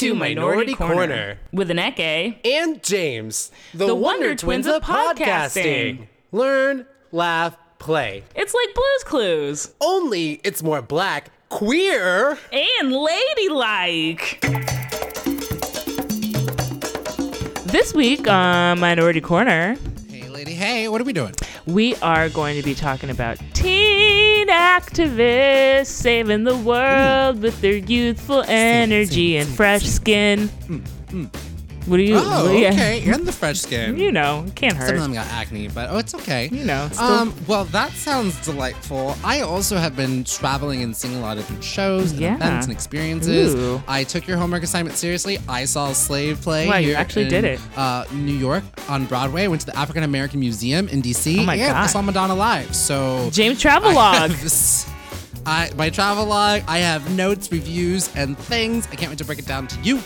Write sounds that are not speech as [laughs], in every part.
to Minority Corner. with Aneka. And James, the, The Wonder, Wonder Twins, Twins of of podcasting. podcasting. Learn, laugh, play. It's like Blue's Clues Only it's more black, queer. and ladylike. This week on Minority Corner, Hey, lady. Hey, what are we doing? We are going to be talking about teen activists saving the world with their youthful energy and fresh skin. What do you? Oh, do you- okay. And the fresh skin. You know, can't hurt. Some of them got acne, but oh, it's okay. You know, still- Um, well, that sounds delightful. I also have been traveling and seeing a lot of different shows and Yeah. events and experiences. Ooh. I took your homework assignment seriously. I saw a slave play. Wow, you actually in, did it. Uh, New York on Broadway. I went to the African American Museum in DC. Oh my and I saw Madonna live. So James I Travelog. I, my travel log. I have notes, reviews, and things. I can't wait to break it down to you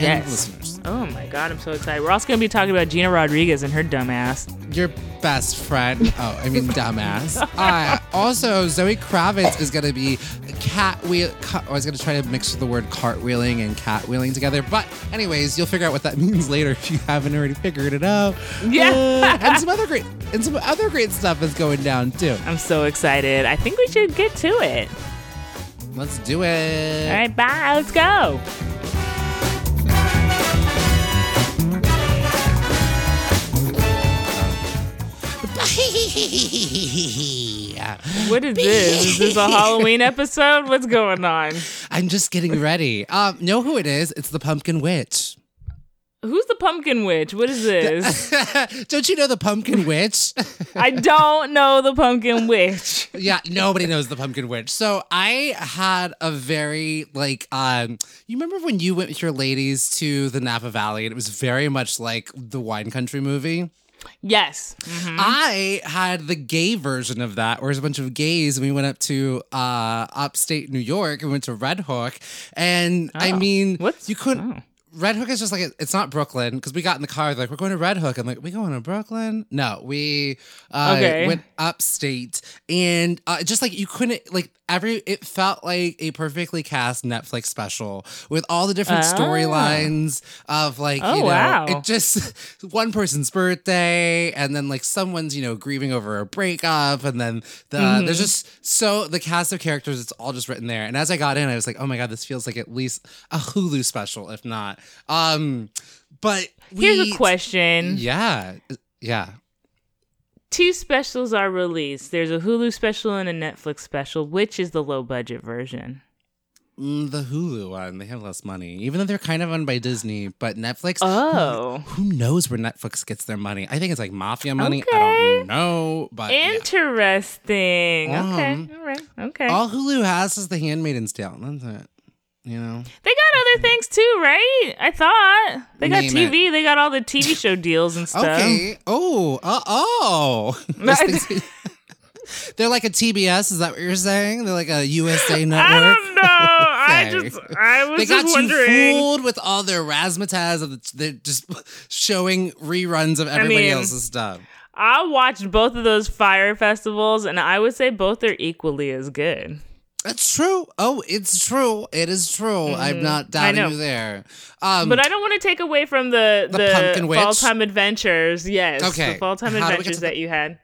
Yes. listeners. Oh my god, I'm so excited. We're also going to be talking about Gina Rodriguez and her dumbass. Your best friend. Oh, I mean, dumbass. [laughs] Uh, also, Zoe Kravitz is going to be cat wheel. Ca- I was going to try to mix the word cartwheeling and cat wheeling together. But, anyways, you'll figure out what that [laughs] means later if you haven't already figured it out. Yeah. Uh, and some other great and some other great stuff is going down too. I'm so excited. I think we should get to it. Let's do it. All right, bye. Let's go. [laughs] What is this? Is this a Halloween [laughs] episode? What's going on? I'm just getting ready. Um, know who it is? It's the Pumpkin Witch. Who's the pumpkin witch? What is [laughs] this? Don't you know the Pumpkin Witch? I don't know the pumpkin witch. yeah, nobody knows the Pumpkin Witch. So I had a very like um you remember when you went with your ladies to the Napa Valley and it was very much like the wine country movie? Yes. Mhm. I had the gay version of that, where it was a bunch of gays, and we went up to uh, upstate New York and went to Red Hook. And I Oh. mean, What's- you couldn't. oh. Red Hook is just like it's not Brooklyn because we got in the car like we're going to Red Hook. I'm like we going to Brooklyn? No, we uh, Okay. went upstate and uh, just like you couldn't like every it felt like a perfectly cast Netflix special with all the different Ah. storylines of like Oh, you know wow. it just [laughs] one person's birthday and then like someone's you know grieving over a breakup and then the Mm-hmm. there's just so the cast of characters it's all just written there and as i got in i was like oh my god this feels like at least a hulu special if not um but Here's a question. yeah yeah Two specials are released. There's a Hulu special and a Netflix special. Which is the low budget version? Mm, the hulu one they have less money even though they're kind of owned by disney but netflix Oh. who knows where netflix gets their money i think it's like mafia money i don't know but yeah. Interesting. okay. Um, All right. Okay. all hulu has is the handmaidens tale that's it you know they got other things too, right? I thought they got Name TV. They got all the TV show deals and stuff. Okay. Oh. Uh oh. [laughs] [laughs] They're like a TBS. Is that what you're saying? They're like a USA network. [laughs] I don't know. I just I was They got just you wondering. fooled with all their razzmatazz of the, they're just showing reruns of everybody mean- else's stuff. I watched both of those fire festivals, and I would say both are equally as good. It's true. Oh, it's true. It is true. I'm not doubting Mm-hmm. you there. Um, But I don't want to take away from the The the, Pumpkin Witch? fall time adventures. Yes, Okay. the fall time How do we get adventures to the- that you had.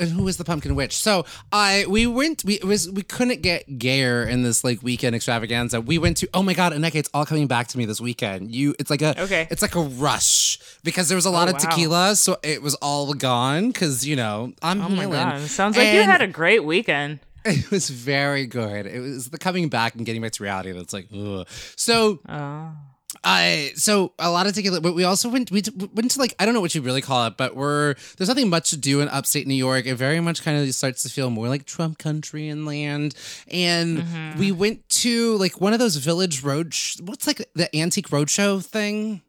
and who is the pumpkin witch? So I we went we it was we couldn't get gayer in this like weekend extravaganza. We went to oh my god, Aneka, it's all coming back to me this weekend. You it's like a Okay. it's like a rush because there was a lot Oh, of wow. tequila, so it was all gone because you know I'm Oh my healing. god! Sounds like you had a great weekend. [laughs] It was very good. It was the coming back and getting back to reality that's like ugh. so. Oh. I so a lot of tequila, but we also went we went to like I don't know what you really call it, but we're there's nothing much to do in upstate New York. It very much kind of starts to feel more like Trump country and land. And Mm-hmm. we went to like one of those village road sh- what's like the antique roadshow thing.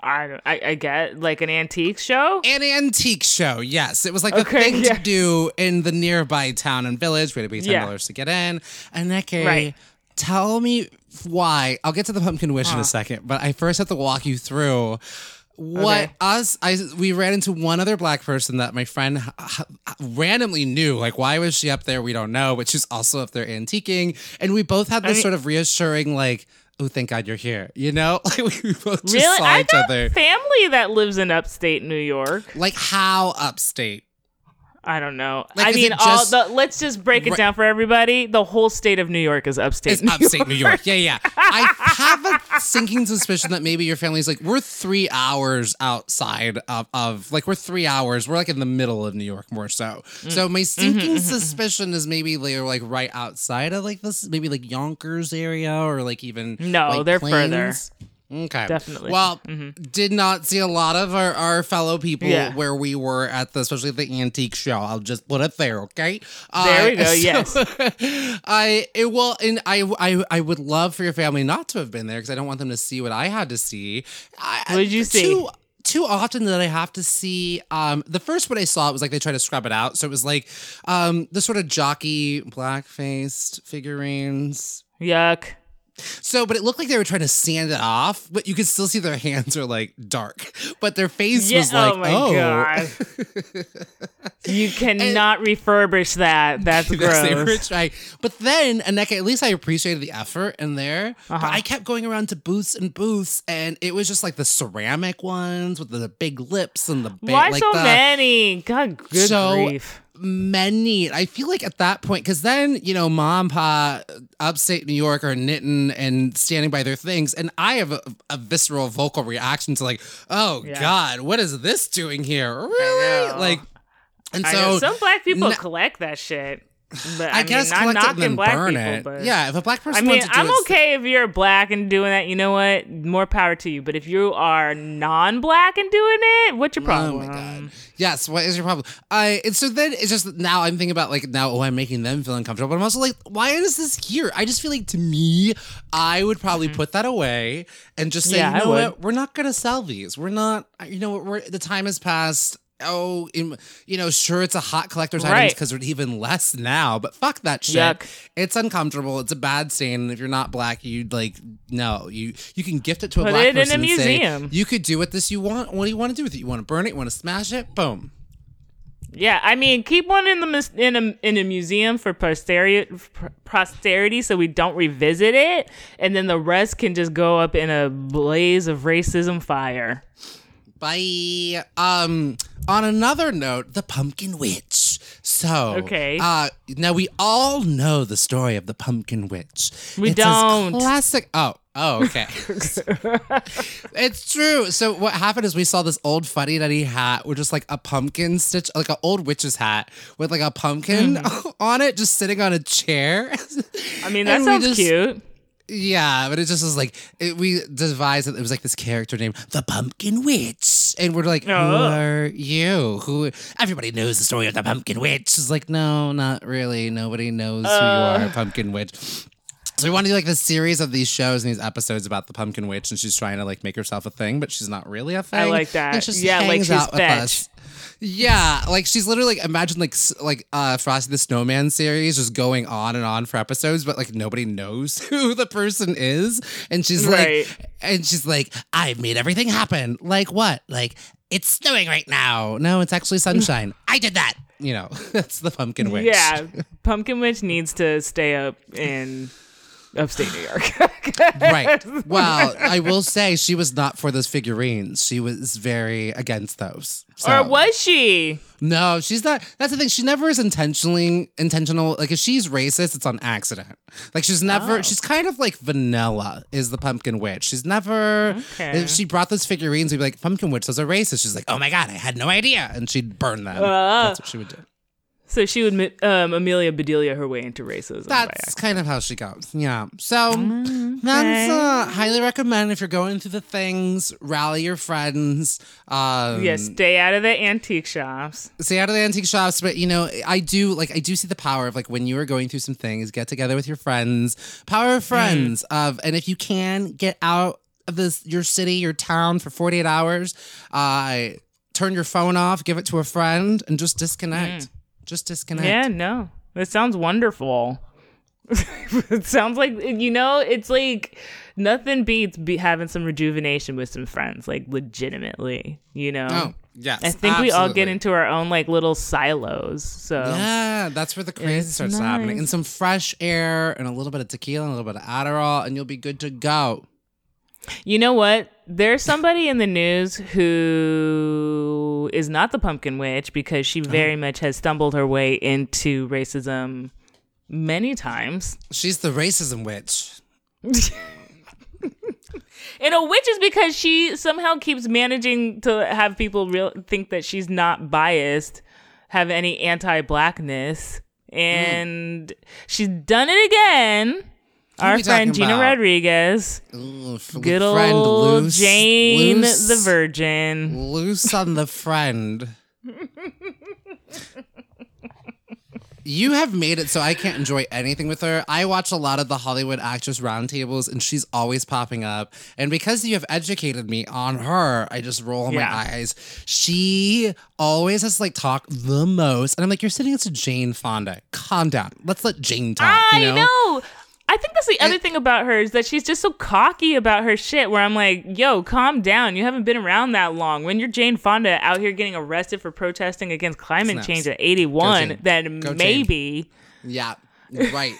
I, don't- I I get like an antique show. An antique show, yes. It was like Okay, thing yeah. to do in the nearby town and village. We had to pay ten Yeah. dollars to get in. And okay, Right. tell me why. I'll get to the pumpkin wish in a ah. second, but I first have to walk you through what Okay. us I we ran into one other black person that my friend h- h- randomly knew like why was she up there we don't know but she's also up there antiquing and we both had this mean- sort of reassuring like oh, thank God you're here. You know, [laughs] like we both just Really? saw I each got other. family that lives in upstate New York. Like how upstate? I don't know. Like, I mean, it all the let's just break it Right. down for everybody. The whole state of New York is upstate. It's New upstate York. New York. Yeah, yeah. I have a sinking suspicion that maybe your family's like, we're three hours outside of, of like, we're three hours. We're like in the middle of New York more so. Mm. So my Mm-hmm, sinking suspicion is maybe they're like right outside of like this, maybe like Yonkers area or like even. No, they're further. Okay. Definitely. Well, did not see a lot of our, our fellow people Yeah. where we were at the, especially the antique show. I'll just put it there, okay? There we go, [laughs] so- yes. [laughs] I it will, and I I I would love for your family not to have been there because I don't want them to see what I had to see. I, What did you see? Too, too often that I have to see. Um, the first one I saw it was like they tried to scrub it out, so it was like um the sort of jockey black faced figurines. Yuck. So, but it looked like they were trying to sand it off, but you could still see their hands are like dark, but their face Yeah. was like, oh my oh, god. [laughs] you cannot refurbish that. That's [laughs] Yes, they were gross. trying. But then, Aneka, at least I appreciated the effort in there. But Uh-huh. I kept going around to booths and booths, and it was just like the ceramic ones with the big lips and the big, Why like so the many? God, good So- grief. Many. I feel like at that point, because then you know, mom, pa, upstate New York are knitting and standing by their things, and I have a, a visceral vocal reaction to like, oh Yeah. God, what is this doing here? Really? Like, and I so know some black people n- collect that shit. But I, I, guess mean, not collect it and knocking black burn people, it. but yeah, if a black I person mean, wants to do I'm okay if you're black and doing that. You know what? More power to you. But if you are non-black and doing it, what's your problem? Oh my god. Yes. What is your problem? I. And so then it's just now I'm thinking about like now oh I'm making them feel uncomfortable, but I'm also like why is this here? I just feel like to me I would probably put that away and just say Mm-hmm. Yeah, you know what we're not gonna sell these. We're not. You know what? We're the time has passed. Oh, in, you know, sure, it's a hot collector's item because they're even less now. But fuck that shit. Yuck. It's uncomfortable. It's a bad scene. And if you're not black, you'd like no. You you can gift it to a Put black it in a person and say, museum. you could do what this you want. What do you want to do with it? You want to burn it? You want to smash it? Boom. Yeah, I mean, keep one in the in a in a museum for posterity posterity, so we don't revisit it, and then the rest can just go up in a blaze of racism fire. Bye. Um. On another note, the Pumpkin Witch. So Okay. Uh. Now we all know the story of the Pumpkin Witch. We It's don't. Classic. Oh. Oh. Okay. [laughs] it's true. So what happened is we saw this old fuddy duddy hat with just like a pumpkin stitch, like an old witch's hat with like a pumpkin Mm-hmm. [laughs] on it, just sitting on a chair. I mean, [laughs] that sounds just- cute. Yeah, but it just was like it, we devised that it was like this character named the Pumpkin Witch, and we're like, who Oh. are you? Who? Everybody knows the story of the Pumpkin Witch. It's like, no, not really. Nobody knows who you Uh. are, Pumpkin Witch. So we want to do like this series of these shows and these episodes about the Pumpkin Witch, and she's trying to like make herself a thing, but she's not really a thing. I like that. And she just Yeah, like hangs she's out with fetch. us. Yeah, like she's literally like imagine like like uh Frosty the Snowman series just going on and on for episodes, but like nobody knows [laughs] who the person is, and she's Right. like, and she's like, I've made everything happen. Like what? Like it's snowing right now. No, it's actually sunshine. [laughs] I did that. You know, [laughs] that's the Pumpkin Witch. Yeah, Pumpkin Witch needs to stay up in upstate New York. [laughs] right. [laughs] Well, I will say she was not for those figurines. She was very against those. So. or was she? No, she's not. That's the thing. She never is intentionally intentional. Like if she's racist, it's on accident. Like she's never. Oh. She's kind of like vanilla. Is the pumpkin witch? She's never. Okay. If she brought those figurines, we'd be like, "Pumpkin witch, those are racist." She's like, "Oh my god, I had no idea," and she'd burn them. Ah. That's what she would do. So she would um, Amelia Bedelia her way into racism. That's kind of how she goes. Yeah. So that's uh, highly recommend if you're going through the things. Rally your friends. Um, yeah, stay out of the antique shops. stay out of the antique shops but you know i do like i do see the power of like when you are going through some things get together with your friends power of friends of and if you can get out of this your city your town for 48 hours uh turn your phone off give it to a friend and just disconnect just disconnect Yeah, no, that sounds wonderful. [laughs] it sounds like you know, it's like nothing beats be having some rejuvenation with some friends, like legitimately. You know. Oh, yes. I think we all get into our own like little silos. So Yeah, that's where the crazy starts happening. nice. And some fresh air and a little bit of tequila and a little bit of Adderall, and you'll be good to go. You know what? There's somebody in the news who is not the pumpkin witch because she uh-huh. very much has stumbled her way into racism many times. She's the racism witch. [laughs] And a witch is because she somehow keeps managing to have people real think that she's not biased, have any anti-blackness, mm. and she's done it again. Our friend Gina about? Rodriguez, Ooh, f- good friend old loose, Jane loose, the Virgin. Loose on the friend. You have made it so I can't enjoy anything with her. I watch a lot of the Hollywood actress roundtables, and she's always popping up. And because you have educated me on her, I just roll Yeah. my eyes. She always has to like talk the most, and I'm like, "You're sitting next to Jane Fonda. Calm down. Let's let Jane talk." I you know? know. I think that's the other thing about her is that she's just so cocky about her shit. Where I'm like, yo, calm down. You haven't been around that long. When you're Jane Fonda out here getting arrested for protesting against climate Snaps. change at 81, Jane. then Go Jane. maybe. Yeah, right.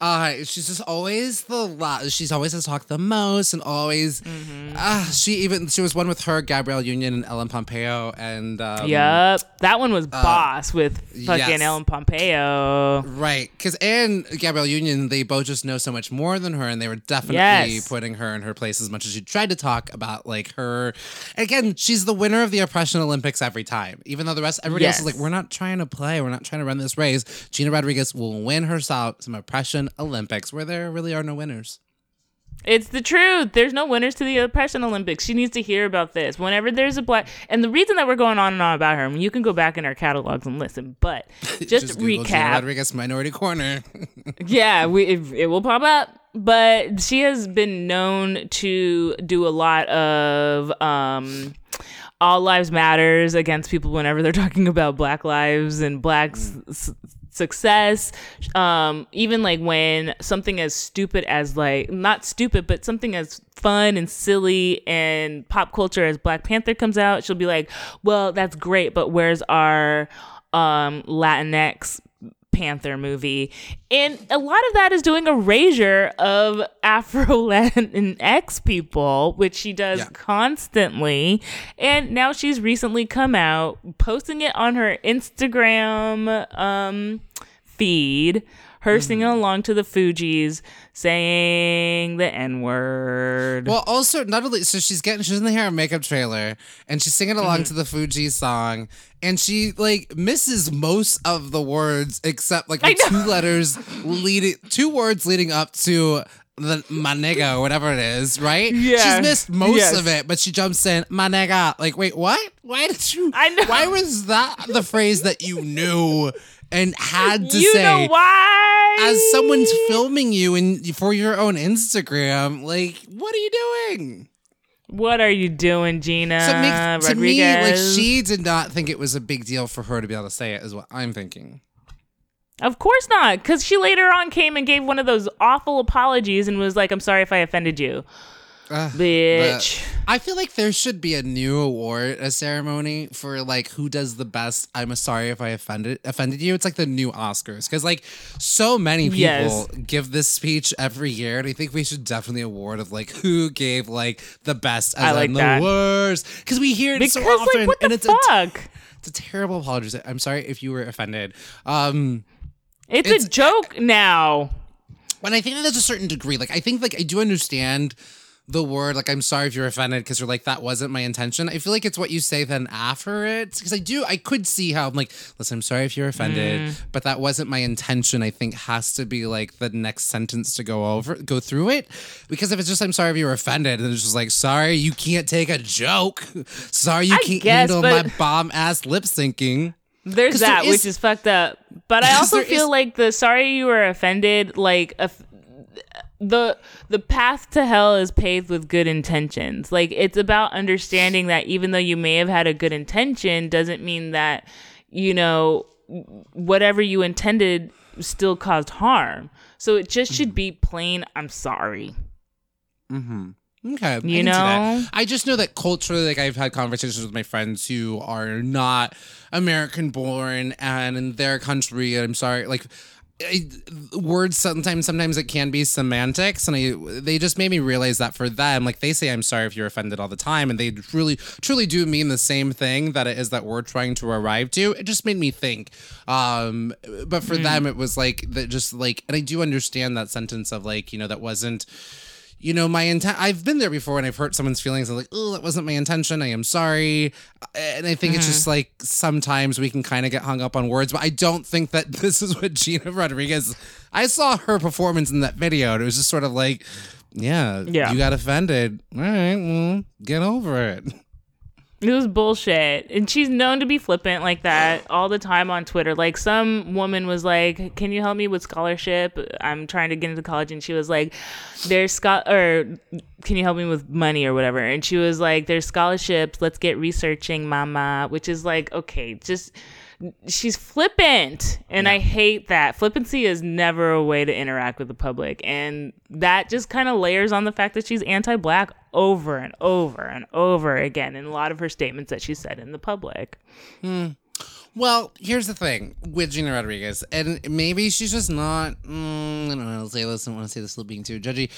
Uh, she's just always the last. she's always has to talk the most and always Mm-hmm. uh, she even she was one with her Gabrielle Union and Ellen Pompeo and um, Yup. That one was boss with fucking yes. Ellen Pompeo. right because and Gabrielle Union they both just know so much more than her and they were definitely Yes. putting her in her place as much as she tried to talk about like her again she's the winner of the oppression Olympics every time even though the rest everybody else is like we're not trying to play we're not trying to run this race Gina Rodriguez will win herself some oppression Olympics where there really are no winners. It's the truth. There's no winners to the oppression Olympics. She needs to hear about this. Whenever there's a black, and the reason that we're going on and on about her, I mean, you can go back in our catalogs and listen. But [laughs] just, to Google Gina recap, Rodriguez Minority Corner. [laughs] yeah, we it, it will pop up. But she has been known to do a lot of um, all lives matters against people whenever they're [laughs] talking about Black lives and Black s- s- success. Um, even like when something as stupid as like not stupid, but something as fun and silly and pop culture as Black Panther comes out, she'll be like, "Well, that's great, but where's our um, Latinx Panther movie. And a lot of that is doing erasure of Afro Latinx [laughs] people, which she does Yeah. constantly. And now she's recently come out posting it on her Instagram um, feed. Her mm-hmm. singing along to the Fugees, saying the N word. well, also not only so she's getting she's in the hair and makeup trailer and she's singing along mm-hmm. to the Fugees song and she like misses most of the words except like the two letters leading two words leading up to the my nigga or whatever it is, right? Yeah. She's missed most Yes. of it, but she jumps in, my nigga. Like, wait, what? Why did you I know. why was that the phrase that you knew and had to you say? know why? as someone's filming you and for your own Instagram, like, what are you doing? What are you doing, Gina So it makes, to me, like, she did not think it was a big deal for her to be able to say it, is what I'm thinking. Of course not, because she later on came and gave one of those awful apologies and was like, "I'm sorry if I offended you, Ugh, bitch." I feel like there should be a new award, a ceremony for like who does the best. I'm sorry if I offended offended you. It's like the new Oscars because like so many people Yes. give this speech every year, and I think we should definitely award of like who gave like the best and I like that. the worst because we hear it because so often, like, what and the it's a fuck? It's a terrible apology. I'm sorry if you were offended. Um, it's, it's- a joke now. and I think that there's a certain degree. Like, I think, like, I do understand the word, like, I'm sorry if you're offended because you're like, that wasn't my intention. I feel like it's what you say then after it. Because I do, I could see how I'm like, listen, I'm sorry if you're offended, Mm. but that wasn't my intention. I think has to be like the next sentence to go over, go through it. Because if it's just, I'm sorry if you're offended, and it's just like, sorry, you can't take a joke. Sorry, you I can't guess, handle but- my bomb ass lip syncing. There's that, that, is- which is fucked up. But I [laughs] also feel is- like the sorry you were offended, like a the the path to hell is paved with good intentions. Like it's about understanding that even though you may have had a good intention, doesn't mean that you know whatever you intended still caused harm. So it just should be plain. I'm sorry. Mm-hmm. Okay, I You see know? I just know that culturally, like I've had conversations with my friends who are not American born, and in their country, I'm sorry, like. I, words sometimes sometimes it can be semantics and I they just made me realize that for them like they say I'm sorry if you're offended all the time and they really truly do mean the same thing that it is that we're trying to arrive to it just made me think um but for them it was like that just like and I do understand that sentence of like you know that wasn't you know, my intent. I've been there before, and I've hurt someone's feelings. I'm like, oh, that wasn't my intention. I am sorry. Uh, and I think it's just mm-hmm. like sometimes we can kind of get hung up on words, but I don't think that [laughs] this is what Gina Rodriguez. I saw her performance in that video, and it was just sort of like, yeah, Yeah. you got offended. All right, well, get over it. It was bullshit. And she's known to be flippant like that [sighs] all the time on Twitter. Like some woman was like, "Can you help me with scholarship? I'm trying to get into college." And she was like, "There's scho- or can you help me with money or whatever?" And she was like, "There's scholarships. Let's get researching, mama." Which is like, okay, just she's flippant and i hate that flippancy is never a way to interact with the public and that just kind of layers on the fact that she's anti-black over and over and over again in a lot of her statements that she said in the public Well, here's the thing with Gina Rodriguez, and maybe she's just not. Mm, I don't know. I'll say this. I don't want to say this being too judgy.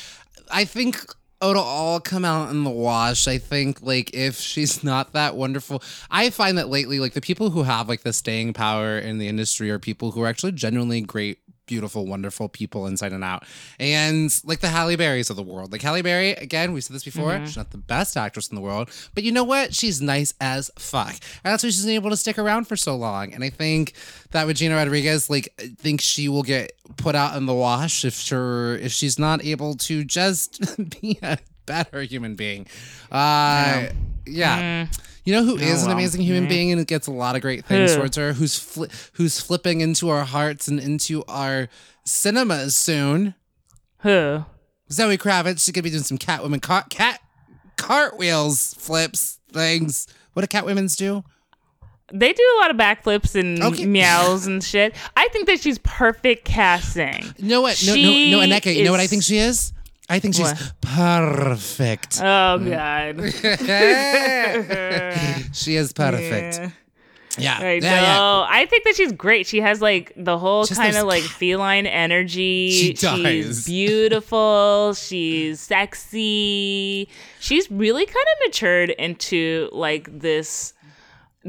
I think it'll all come out in the wash. I think like if she's [laughs] not that wonderful, I find that lately, like the people who have like the staying power in the industry are people who are actually genuinely great. Beautiful, wonderful people inside and out, and like the Halle Berrys of the world. Like Halle Berry, again, we said this before. She's not the best actress in the world, but you know what? She's nice as fuck, and that's why she's been able to stick around for so long. And I think that with Gina Rodriguez, like, I think she will get put out in the wash if sure if she's not able to just [laughs] be a better human being. Uh, yeah. You know who oh, is an well. amazing human mm-hmm. being and gets a lot of great things Who? towards her? Who's fli- who's flipping into our hearts and into our cinemas soon? Who? Zoe Kravitz. She's gonna be doing some Catwoman car- cat cartwheels, flips, things. What do Catwomen's do? They do a lot of backflips and Okay. meows and shit. I think that she's perfect casting. You know what? No, She no, no, Aneka. You know what I is- think she is? I think she's What? perfect. Oh mm. God. [laughs] she is perfect. Yeah. Yeah. I yeah, yeah. I think that she's great. She has like the whole kind of like feline energy. She does. She's [laughs] beautiful. she's sexy. She's really kind of matured into like this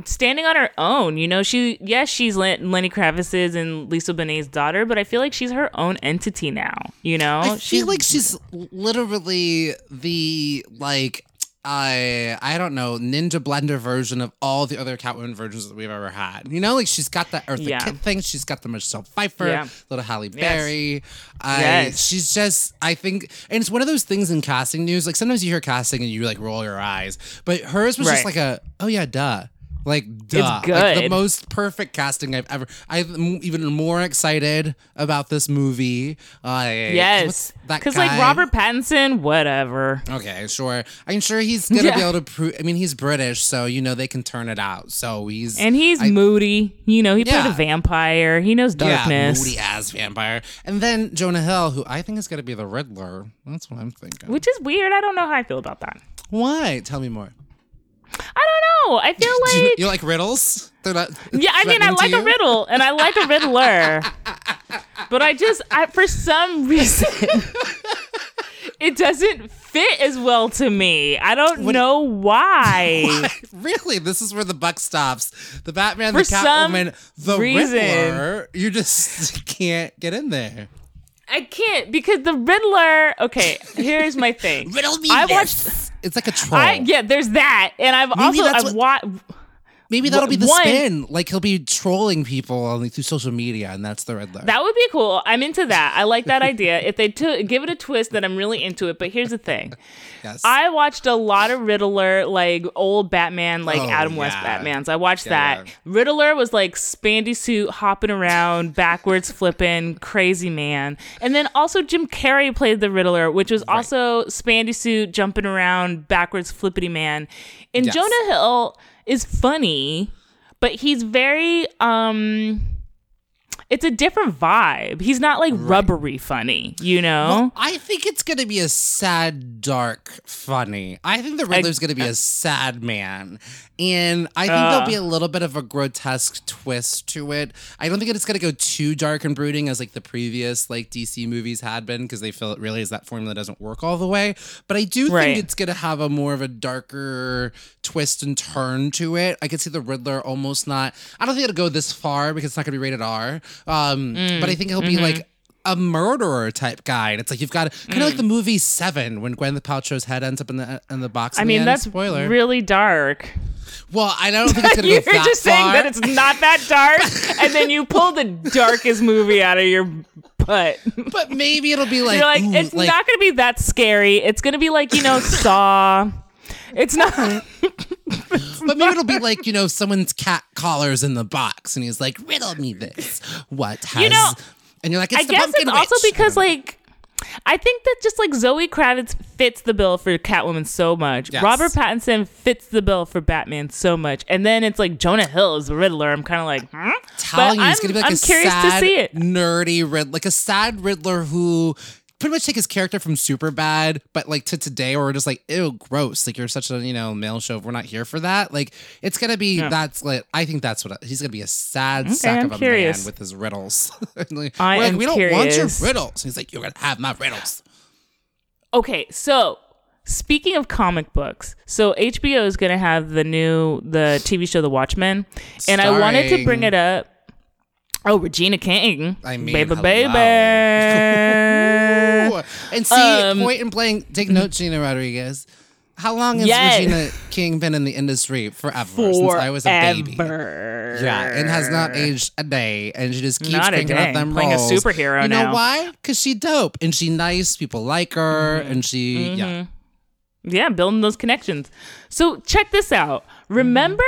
standing on her own. You know, she yes, she's Len- Lenny Kravitz's and Lisa Bonet's daughter, but I feel like she's her own entity now. You know, I feel like she's literally the like I I don't know ninja blender version of all the other Catwoman versions that we've ever had. You know, like she's got that Eartha Yeah. Kitt thing. She's got the Michelle Pfeiffer, Yeah. little Halle Berry. I, Yes. She's just I think, and it's one of those things in casting news. Like sometimes you hear casting and you like roll your eyes, but hers was just like a oh yeah, duh. Like duh, Like, the most perfect casting I've ever. I'm even more excited about this movie. Uh, yes, because like? Robert Pattinson, whatever. Okay, sure. I'm sure he's gonna Yeah. be able to prove. I mean, he's British, so you know they can turn it out. So he's And he's I- moody. You know, he played a vampire. He knows darkness. yeah, moody ass vampire. And then Jonah Hill, who I think is gonna be the Riddler. That's what I'm thinking. Which is weird. I don't know how I feel about that. Why? Tell me more. I don't know. I feel Do you, like you like riddles? They're not. yeah. I mean, I like a riddle and I like a riddler, but I just I for some [laughs] reason it doesn't fit as well to me. I don't know [laughs] why. Really, this is where the buck stops. The Batman, For the Catwoman, the reason. Riddler. You just [laughs] can't get in there. I can't because the Riddler. Okay, here's my thing. Riddle me I this. watched. It's like a troll. I yeah. There's that, and I've also I've what- watched. Maybe that'll be the one- spin. Like he'll be trolling people on like, through social media, and that's the red Riddler. That would be cool. I'm into that. I like that idea. If they took give it a twist, then I'm really into it. But here's the thing. yes. I watched a lot of Riddler, like old Batman, like Oh, Adam West yeah. Batmans. I watched Yeah, that. yeah. Riddler was like spandy suit, hopping around, backwards flipping, crazy man. And then also Jim Carrey played the Riddler, which was also spandy suit, jumping around, backwards flippity man. And Yes. Jonah Hill is funny, but he's very um it's a different vibe. He's not like rubbery funny, you know. I think it's gonna be a sad, dark, funny. I think the Riddler's gonna be a sad man, and I think there'll be a little bit of a grotesque twist to it. I don't think it's gonna go too dark and brooding as like the previous like DC movies had been because they feel it really is that formula doesn't work all the way. But I do Right. think it's gonna have a more of a darker twist and turn to it. I could see the Riddler almost not. I don't think it'll go this far because it's not gonna be rated R. Um, but I mm, think he'll be like mm-hmm. a murderer type guy. And it's like you've got kind of like the mm. movie Seven when Gwyneth Paltrow's head ends up in the in the box. I mean, end. that's spoiler. really dark. well, I don't think it's gonna [laughs] You're go that just far. saying that it's not that dark, [laughs] and then you pull the darkest movie out of your butt. but maybe it'll be like, You're like, ooh, it's like, not going to be that scary. It's going to be like, you know, [laughs] Saw. It's not. [laughs] But maybe it'll be like you know someone's cat collars in the box, and he's like, "Riddle me this. What has?" You know, and you're like, "It's I the guess pumpkin it's also because, like, I think that just like Zoe Kravitz fits the bill for Catwoman so much. Yes. Robert Pattinson fits the bill for Batman so much. And then it's like Jonah Hill is the Riddler. I'm kind of like, hmm? telling but you, it's I'm- gonna be like I'm a curious sad, to see it. nerdy Riddler, like a sad Riddler who pretty much take his character from Superbad, but like to today, where we're just like, ew, gross. Like you're such a you know male show. We're not here for that. Like it's gonna be that's like I think that's what he's gonna be a sad sack I'm of a curious. man with his riddles. [laughs] like, I we're like, we don't want your riddles. He's like, you're gonna have my riddles. Okay, so speaking of comic books, so HBO is going to have the new the TV show The Watchmen, and I wanted to bring it up. Oh, Regina King, I mean, baby, hello. baby. [laughs] And see, Um, point and playing, take note, Gina Rodriguez. How long has Yes. Regina King been in the industry? Forever. Since I was a baby. Yeah, and has not aged a day, and she just keeps Not day. out them Playing a superhero You know now. why? Because she dope and she nice. People like her, Mm-hmm. and she yeah. Yeah, building those connections. So check this out. Remember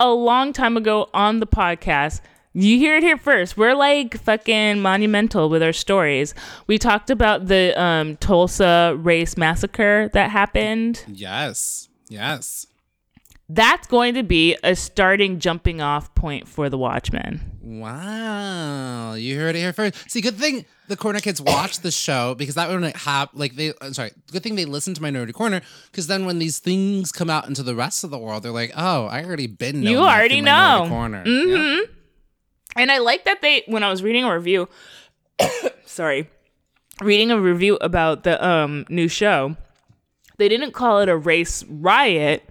a long time ago on the podcast, you hear it here first. We're like fucking monumental with our stories. We talked about the um, Tulsa race massacre that happened. Yes, yes. That's going to be a starting jumping off point for the Watchmen. Wow, you heard it here first. See, good thing the Corner Kids watched the show because that wouldn't have like they. I'm sorry, good thing they listened to Minority Corner because then when these things come out into the rest of the world, they're like, oh, I already been. You already know. Corner. Mm-hmm. Yeah. And I like that they when I was reading a review [coughs] sorry, reading a review about the um new show, they didn't call it a race riot.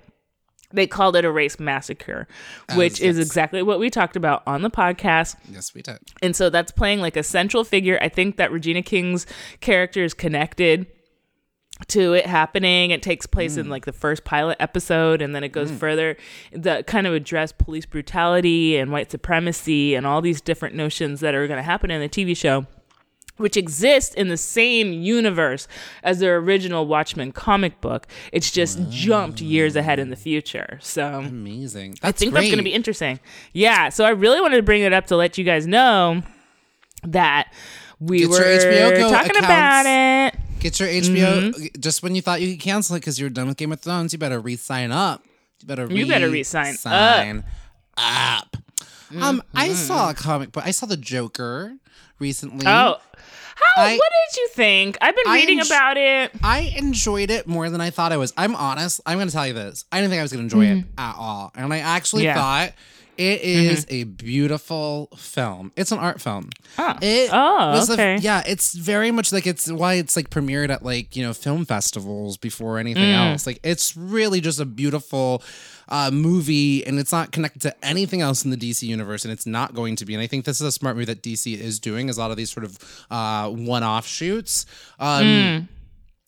They called it a race massacre, which is yes. exactly what we talked about on the podcast. Yes, we did. And so that's playing like a central figure. I think that Regina King's character is connected to it happening. It takes place in mm. like the first pilot episode and then it goes mm. further. The kind of address police brutality and white supremacy and all these different notions that are going to happen in the TV show. Which exists in the same universe as their original Watchmen comic book. It's just jumped years ahead in the future. So Amazing. That's I think that's going to be interesting. Yeah. So I really wanted to bring it up to let you guys know that we Get were talking accounts. about it. Get your HBO Mm-hmm. just when you thought you could cancel it because you're done with Game of Thrones. You better re-sign up. You better Re- You better re-sign sign up. Um, I Mm-hmm. saw a comic book. I saw the Joker recently. Oh, how? I- what did you think? I've been I reading enj- about it. I enjoyed it more than I thought I was. I'm honest. I'm going to tell you this. I didn't think I was going to enjoy it at all, and I actually Mm-hmm. Yeah. Mm-hmm. thought. It is a beautiful film. It's an art film. It Oh, was a- okay. yeah, it's very much like it's why it's like premiered at like you know film festivals before anything Mm. else. Like it's really just a beautiful uh, movie, and it's not connected to anything else in the DC universe, and it's not going to be. And I think this is a smart move that DC is doing. Is a lot of these sort of uh, one-off shoots. Um, Mm.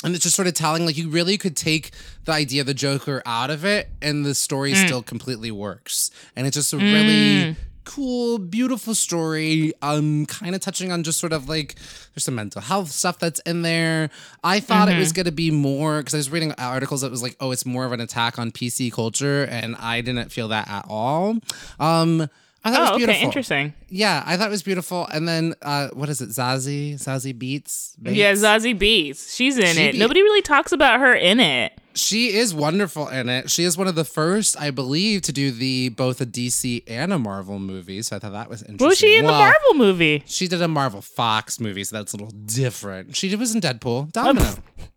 And it's just sort of telling like you really could take the idea of the Joker out of it, and the story Mm. still completely works. And it's just a really cool, beautiful story. Um, kind of touching on just sort of like there's some mental health stuff that's in there. I thought it Mm-hmm. was gonna be more because I was reading articles that was like, oh, it's more of an attack on PC culture, and I didn't feel that at all. Um. I thought it Oh, was okay, beautiful. interesting. Yeah, I thought it was beautiful. And then uh, what is it? Zazie, Zazie Beetz. Bates? Yeah, Zazie Beetz. She's in She it. be- Nobody really talks about her in it. She is wonderful in it. She is one of the first, I believe, to do the both a DC and a Marvel movie. So I thought that was interesting. Was she in the Marvel movie? She did a Marvel Fox movie, so that's a little different. She was in Deadpool. Domino. Oh [laughs]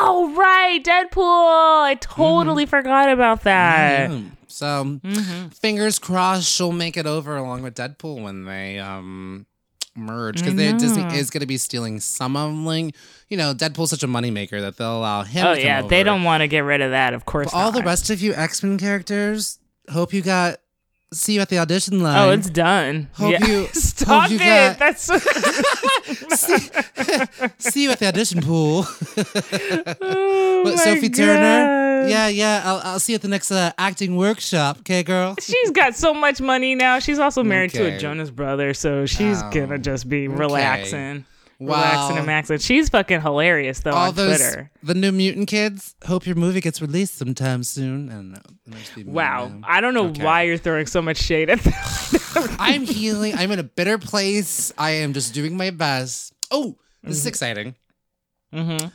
Oh, right, Deadpool. I totally mm-hmm. forgot about that. Yeah. So mm-hmm. fingers crossed she'll make it over along with Deadpool when they um merge because Disney is going to be stealing some of like you know Deadpool's such a moneymaker that they'll allow him. Oh yeah, they don't want to get rid of that. Of course, all the rest of you X Men characters, hope you got see you at the audition line. Oh, it's done. Hope yeah. you- [laughs] stop hope you it. got- That's [laughs] [laughs] see [laughs] you at the audition pool. oh What, Sophie Turner? Yeah, yeah. I'll, I'll see you at the next uh, acting workshop. Okay, girl. [laughs] She's got so much money now. She's also married to a Jonas brother, so she's Oh, gonna just be relaxing. Wow. Relaxing and maxing. She's fucking hilarious though All on those Twitter. the new mutant kids. Hope your movie gets released sometime soon. I don't know. It must be me Wow. now. I don't know Okay. why you're throwing so much shade at them. [laughs] I'm healing. I'm in a bitter place. I am just doing my best. Oh, this is exciting. mm-hmm.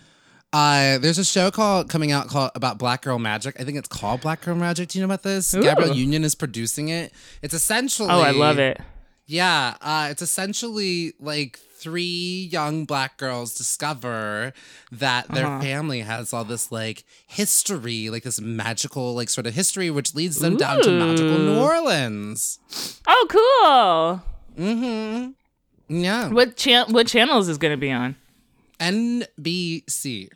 Uh, there's a show called coming out called about Black Girl Magic. I think it's called Black Girl Magic. Do you know about this? Ooh. Gabrielle Union is producing it. It's essentially Oh, I love it. Yeah, uh, it's essentially like three young black girls discover that their Uh-huh. family has all this like history, like this magical like sort of history, which leads them down to magical New Orleans. Oh, cool. Mm-hmm. Yeah. What chan- what channels is going to be on? NBC.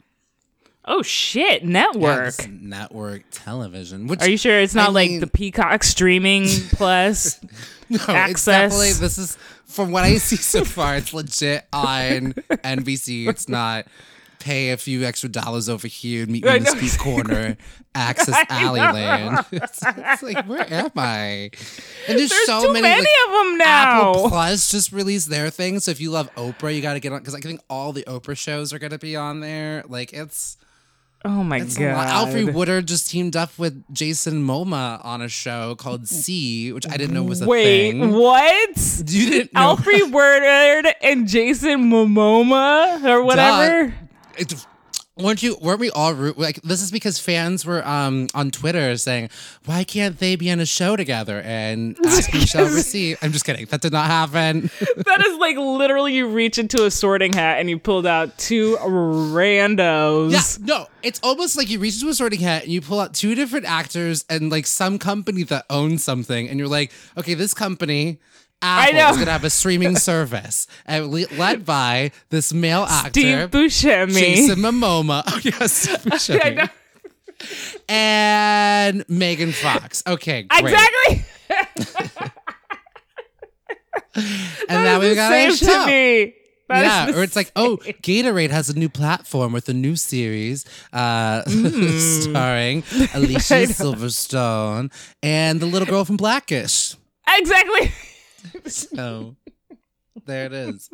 Oh shit, Yeah, network. this network television. Which Are you sure it's not I like mean- the Peacock streaming [laughs] plus? [laughs] No, It's access. definitely this is from what I see so far. It's legit on NBC. It's not pay a few extra dollars over here, and meet me in the street corner, [laughs] access Alleyland. It's, it's like where am I? And there's, There's so many. many like, of them now. Apple Plus just released their thing, so if you love Oprah, you got to get on because I think all the Oprah shows are going to be on there. Like it's oh my it's god. Alfre Woodard just teamed up with Jason Momoa on a show called mm. See, which I didn't know was a Wait, thing. what? You didn't know? Alfre Woodard and Jason Momoa or whatever. It, weren't you? Weren't we all root? Like this is because fans were um on Twitter saying, "Why can't they be in a show together?" And [laughs] asking shall receive. I'm just kidding. That did not happen. [laughs] That is like literally you reach into a sorting hat and you pulled out two randos. yeah, no. It's almost like you reach into a sorting hat and you pull out two different actors and like some company that owns something, and you're like, okay, this company. Apple know. is gonna have a streaming [laughs] service, and led by this male actor, Steve Buscemi. Jason Momoa. [laughs] Oh yes, Steve [laughs] Buscemi. And Megan Fox. Okay, great. Exactly. And now we've got a show. to me. That yeah, or it's like, oh, Gatorade has a new platform with a new series uh, starring Alicia Silverstone and the little girl from Blackish. Exactly. [laughs] So there it is.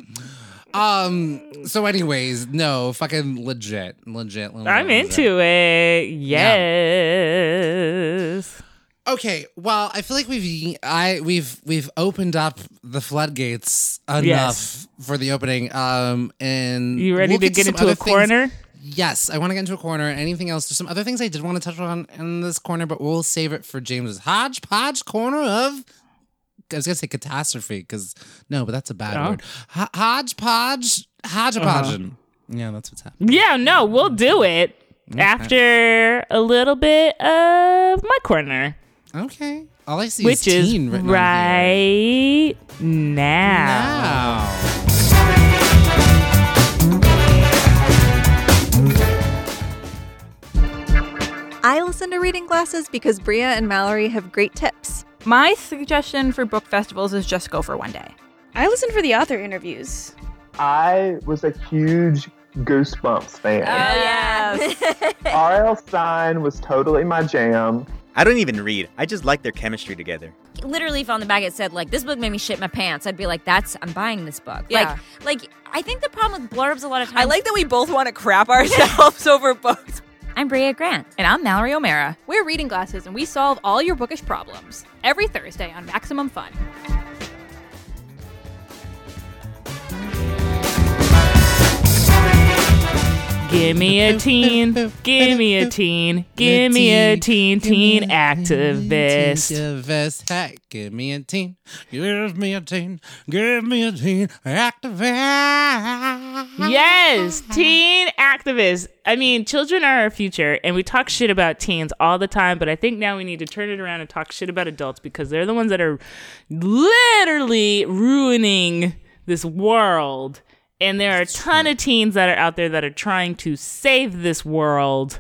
Um. So, anyways, no, fucking legit, legit. legit I'm legit. into it. Yes. Okay, well, I feel like we've I we've we've opened up the floodgates enough Yes. for the opening. Um, and You ready we'll to get into a things- corner? Yes, I want to get into a corner. Anything else? There's some other things I did want to touch on in this corner, but we'll save it for James's hodgepodge corner of. I was gonna say catastrophe because no, but that's a bad Oh. word. Ho- hodgepodge, hodgepodge. Uh-huh. Yeah, that's what's happening. Yeah, no, we'll do it after a little bit of my corner, Okay, all I see which is is teen written on here. right now. Now. I listen to reading glasses because Brea and Mallory have great tips. My suggestion for book festivals is just go for one day. I listen for the author interviews. I was a huge Goosebumps fan. Oh, yes. [laughs] R.L. Stine was totally my jam. I don't even read. I just like their chemistry together. literally if on the back it said like this book made me shit my pants i'd be like that's i'm buying this book Yeah. like like i think the problem with blurbs a lot of times I like that we both want to crap ourselves [laughs] over books. I'm Brea Grant. And I'm Mallory O'Meara. We're Reading Glasses, and we solve all your bookish problems every Thursday on Maximum Fun. Give me a teen, give me a teen, give me a teen, teen activist. Activist. Hey, give me a teen. Give me a teen. Give me a teen activist. Yes, teen activists. I mean, children are our future, and we talk shit about teens all the time, but I think now we need to turn it around and talk shit about adults because they're the ones that are literally ruining this world. And there are a ton of teens that are out there that are trying to save this world.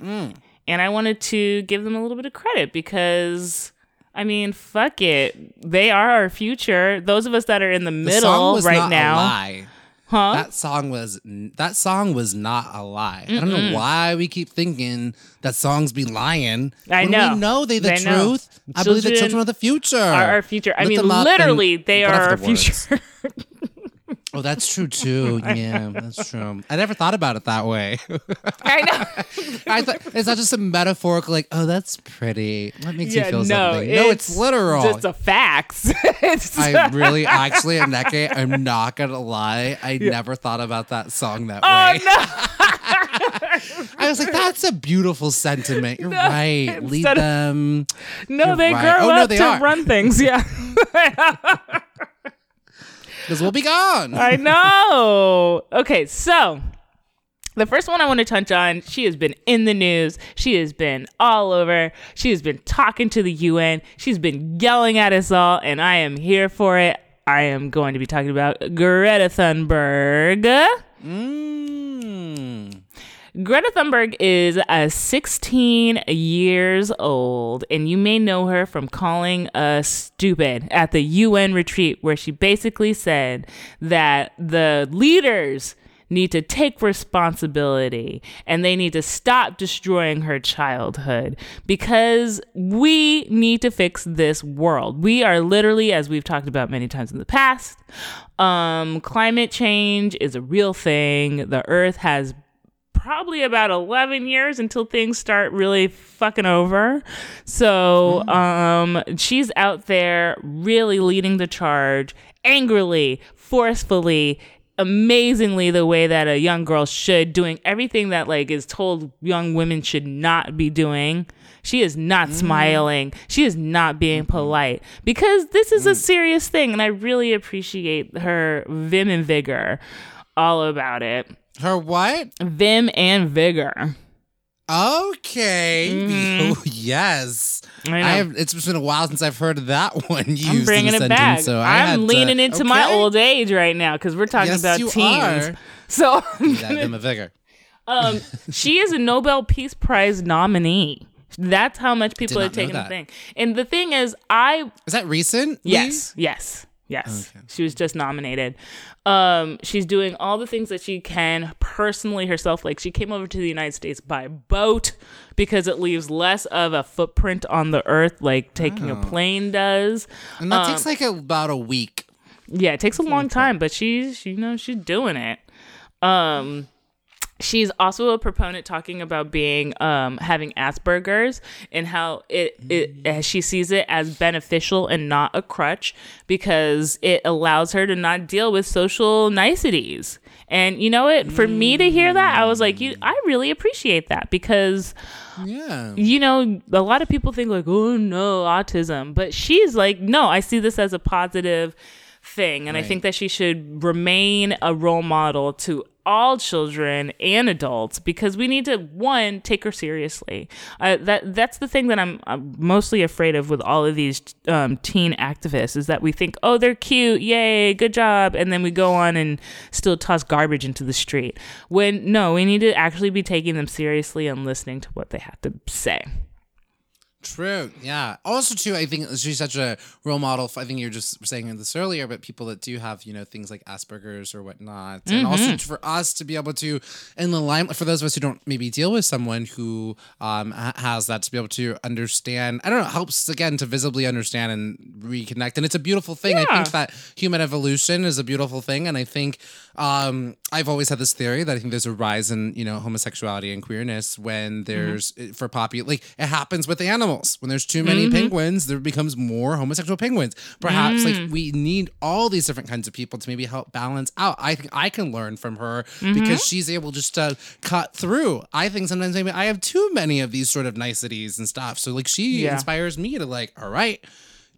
Mm. And I wanted to give them a little bit of credit because. I mean, fuck it. They are our future. Those of us that are in the The middle song was right not now. A lie. Huh? That song was that song was not a lie. I don't know why we keep thinking that songs be lying. I when know. We know they the They know. truth. I believe the Children are the future. are our future. I mean, them up and literally, they are our future. [laughs] Oh, that's true [laughs] too. Yeah, that's true. I never thought about it that way. [laughs] I know. [laughs] I thought it's not just a metaphorical, like, oh, that's pretty. That makes yeah, you feel no, something. No, it's, literal. It's just a facts. It's- I really, actually, Aneka, I'm not gonna lie. I never thought about that song that oh way. no! I was like, that's a beautiful sentiment. You're right. Lead of- them. No, You're they right. grow Oh, no, up they to are. run things. Yeah, Because we'll be gone. I know. Okay, so the first one I want to touch on, she has been in the news. She has been all over. She has been talking to the UN. She's been yelling at us all, and I am here for it. I am going to be talking about Greta Thunberg. Mm. Greta Thunberg is uh, 16 years old, and you may know her from calling us stupid at the UN retreat, where she basically said that the leaders need to take responsibility and they need to stop destroying her childhood because we need to fix this world. We are literally, as we've talked about many times in the past, um, climate change is a real thing. The earth has probably about 11 years until things start really fucking over. So, mm. um she's out there really leading the charge angrily, forcefully, amazingly the way that a young girl should, doing everything that like is told young women should not be doing. She is not mm. smiling. She is not being mm-hmm. polite because this is a mm. serious thing and I really appreciate her vim and vigor all about it. Her what? Vim and vigor. Okay. Mhm. [laughs] Oh, yes. I know. I have. It's been a while since I've heard that [laughs] one used. I'm bringing it sentence, back. So I had I'm to- leaning into my old age right now because we're talking Yes, about you teens. are. [laughs] So That them a vigor. um, she is a Nobel Peace Prize nominee. That's how much people are taking the thing. And the thing is, I Is that recent? Yes, yes, yes. She was just nominated. Um, she's doing all the things that she can personally herself. Like she came over to the United States by boat because it leaves less of a footprint on the earth, like taking a plane does. And that Um, takes like about a week. yeah, it takes a long time, but she's you know she's doing it. Um she's also a proponent talking about being um having Asperger's and how it it as she sees it as beneficial and not a crutch because it allows her to not deal with social niceties. And you know what? For me to hear that, I was like, you I really appreciate that because Yeah. you know, a lot of people think like, oh no, autism. But she's like, no, I see this as a positive thing. And I think that she should remain a role model to all children and adults because we need to one take her seriously. Uh, that that's the thing that I'm, I'm mostly afraid of with all of these um, teen activists is that we think, oh, they're cute, yay, good job, and then we go on and still toss garbage into the street. When no, we need to actually be taking them seriously and listening to what they have to say. True. Yeah. Also, too, I think she's such a role model. For, I think you're just saying this earlier, but people that do have, you know, things like Asperger's or whatnot, and also for us to be able to, in the limelight, for those of us who don't maybe deal with someone who um, has that, to be able to understand. I don't know. Helps again to visibly understand and reconnect, and it's a beautiful thing. I think that human evolution is a beautiful thing, and I think um, I've always had this theory that I think there's a rise in you know homosexuality and queerness when there's for popu like it happens with animals when there's too many mm-hmm. penguins there becomes more homosexual penguins perhaps like mm. we need all these different kinds of people to maybe help balance out I think I can learn from her because mm-hmm. she's able just to cut through I think sometimes maybe I have too many of these sort of niceties and stuff so like she Yeah. inspires me to like all right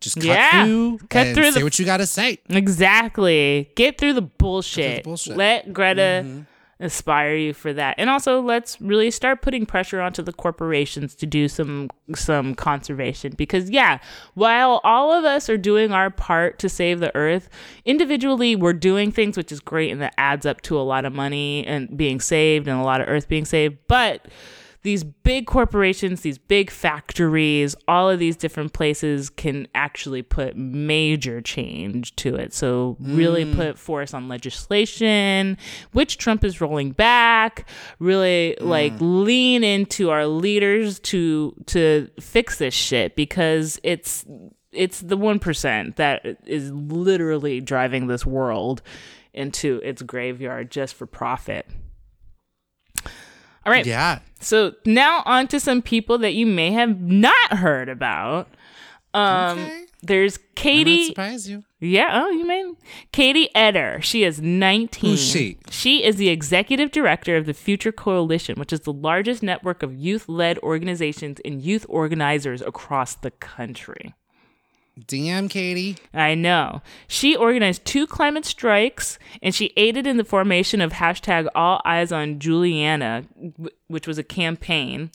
just cut Yeah. through Cut through say the- what you got to say Exactly. Get through the bullshit. bullshit. Mm-hmm. Let Greta mm-hmm. Inspire you for that. And also let's really start putting pressure onto the corporations to do some some conservation because yeah, while all of us are doing our part to save the earth, individually we're doing things which is great and that adds up to a lot of money and being saved and a lot of earth being saved, but these big corporations, these big factories, all of these different places can actually put major change to it. So, really mm. put force on legislation, which Trump is rolling back. Really mm. like lean into our leaders to to fix this shit because it's it's the 1% that is literally driving this world into its graveyard just for profit. All right. yeah So now on to some people that you may have not heard about. Um, Okay. There's Katie. surprised you Yeah, oh, you mean Katie Eder. She is 19. Who's she? She is the executive director of the Future Coalition, which is the largest network of youth-led organizations and youth organizers across the country. Damn Katie I know. She organized two climate strikes and she aided in the formation of hashtag All Eyes on Juliana, which was a campaign.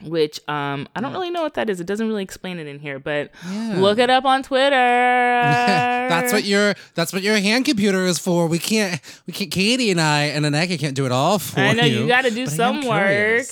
Which um I don't really know what that is. It doesn't really explain it in here, but look it up on Twitter. [laughs] that's what your that's what your hand computer is for. We can't we can't Katie and I and Aneka can't do it all for I know you, you got to do but I am some work.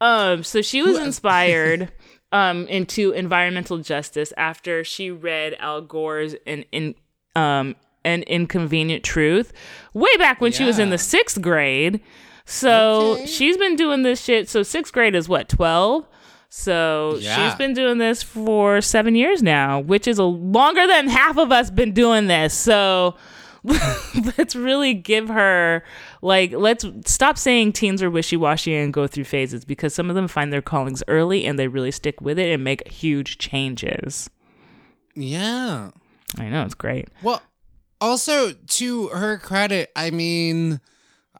Um, so she was inspired [laughs] um into environmental justice after she read Al Gore's "An in um An Inconvenient Truth" way back when she was in the sixth grade. So Okay. she's been doing this shit. So sixth grade is what twelve. So Yeah. she's been doing this for seven years now, which is a longer than half of us been doing this. So [laughs] let's really give her like let's stop saying teens are wishy-washy and go through phases because some of them find their callings early and they really stick with it and make huge changes. Yeah. I know it's great. Well, also to her credit, I mean,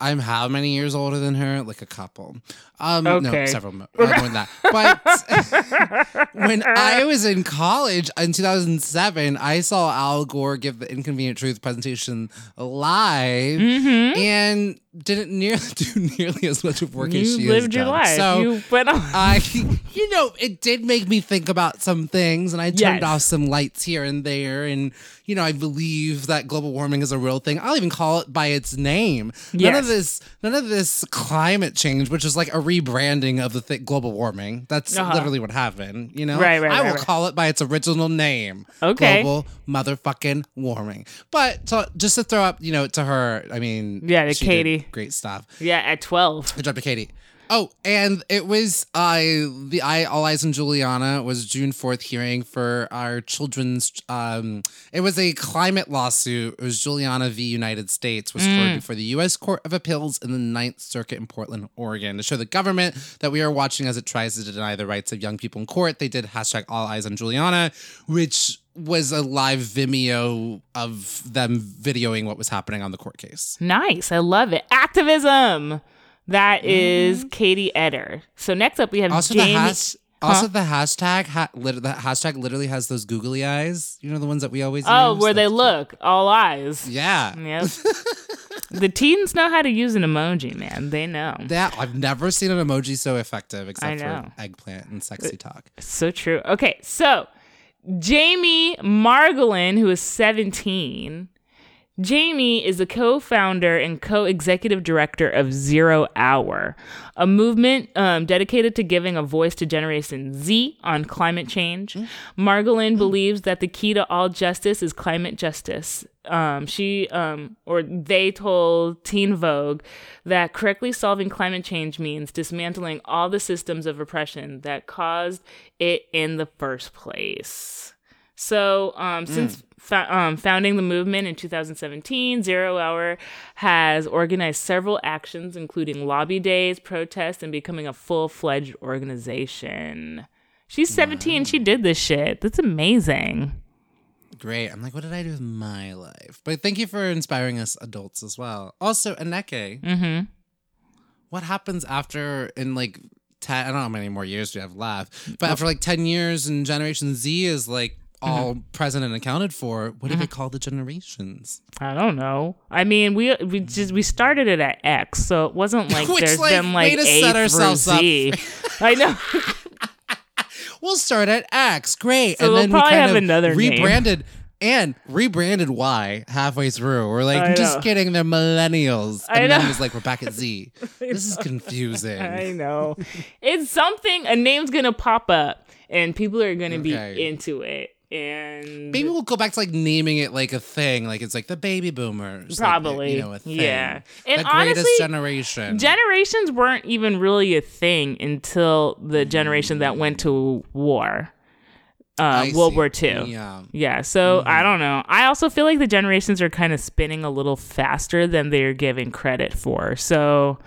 I'm how many years older than her? Like a couple. Um, Okay. no, several uh, more than that. But [laughs] when I was in college in 2007, I saw Al Gore give the Inconvenient Truth presentation live, Mm-hmm. and didn't nearly [laughs] do nearly as much of work as she You lived your done. life. So you went on. I, [laughs] you know, it did make me think about some things, and I turned Yes. off some lights here and there. And you know, I believe that global warming is a real thing. I'll even call it by its name. None of this, none of this climate change, which is like a rebranding of the th- global warming. That's Uh-huh. literally what happened. You know, Right, right, I will right. call it by its original name. Okay. global motherfucking warming. But to, just to throw up, you know, to her, I mean, Yeah, to she did Katie. great stuff. yeah, at 12. Good job to Katie. Oh, and it was uh, the I All Eyes on Juliana was June fourth hearing for our children's. Um, it was a climate lawsuit. It was Juliana v. United States was heard before the U.S. Court of Appeals in the Ninth Circuit in Portland, Oregon, to show the government that we are watching as it tries to deny the rights of young people in court. They did hashtag All Eyes on Juliana, which was a live Vimeo of them videoing what was happening on the court case. Nice. I love it. Activism. That is Katie Eder. So next up we have Mm-hmm. Also, Jamie. the hash, also the hashtag, ha, lit, the hashtag literally has those googly eyes. You know the ones that we always oh, use? where they That's- look, all eyes. Yeah, Yep. [laughs] the teens know how to use an emoji, man. They know. that I've never seen an emoji so effective except for eggplant and sexy talk. So true. Okay, so Jamie Margolin, who is 17, Jamie is the co founder and co executive director of Zero Hour, a movement um, dedicated to giving a voice to Generation Z on climate change. Margolin believes that the key to all justice is climate justice. Um, she um, or they told Teen Vogue that correctly solving climate change means dismantling all the systems of oppression that caused it in the first place. So, um, since fo- um, founding the movement in 2017, Zero Hour has organized several actions, including lobby days, protests, and becoming a full fledged organization. She's 17. She did this shit. That's amazing. Great. I'm like, what did I do with my life? But thank you for inspiring us adults as well. Also, Aneka, Mm-hmm. what happens after in like 10, I don't know how many more years we have left, but after like 10 years and Generation Z is like all mm-hmm. present and accounted for, what do they mm-hmm. call the generations? I don't know. I mean, we we just we started it at X, so it wasn't [laughs] like Which, there's like, been like way to A set ourselves up. Z. [laughs] I know. [laughs] We'll start at X. Great. So and we'll then probably we kind have of another name. rebranded and rebranded Y halfway through. We're like, I just kidding, they're millennials. I And then know. it was like, we're back at Z. this is confusing. I know. it's something. A name's gonna pop up, and people are gonna Okay. be into it. And Maybe we'll go back to like naming it like a thing, like it's like the baby boomers, like, Probably, you know, a thing. yeah. And the greatest generation. generations weren't even really a thing until the generation that went to war. Uh, World see. War II. Yeah. Yeah, so I don't know. I also feel like the generations are kind of spinning a little faster than they're giving credit for. So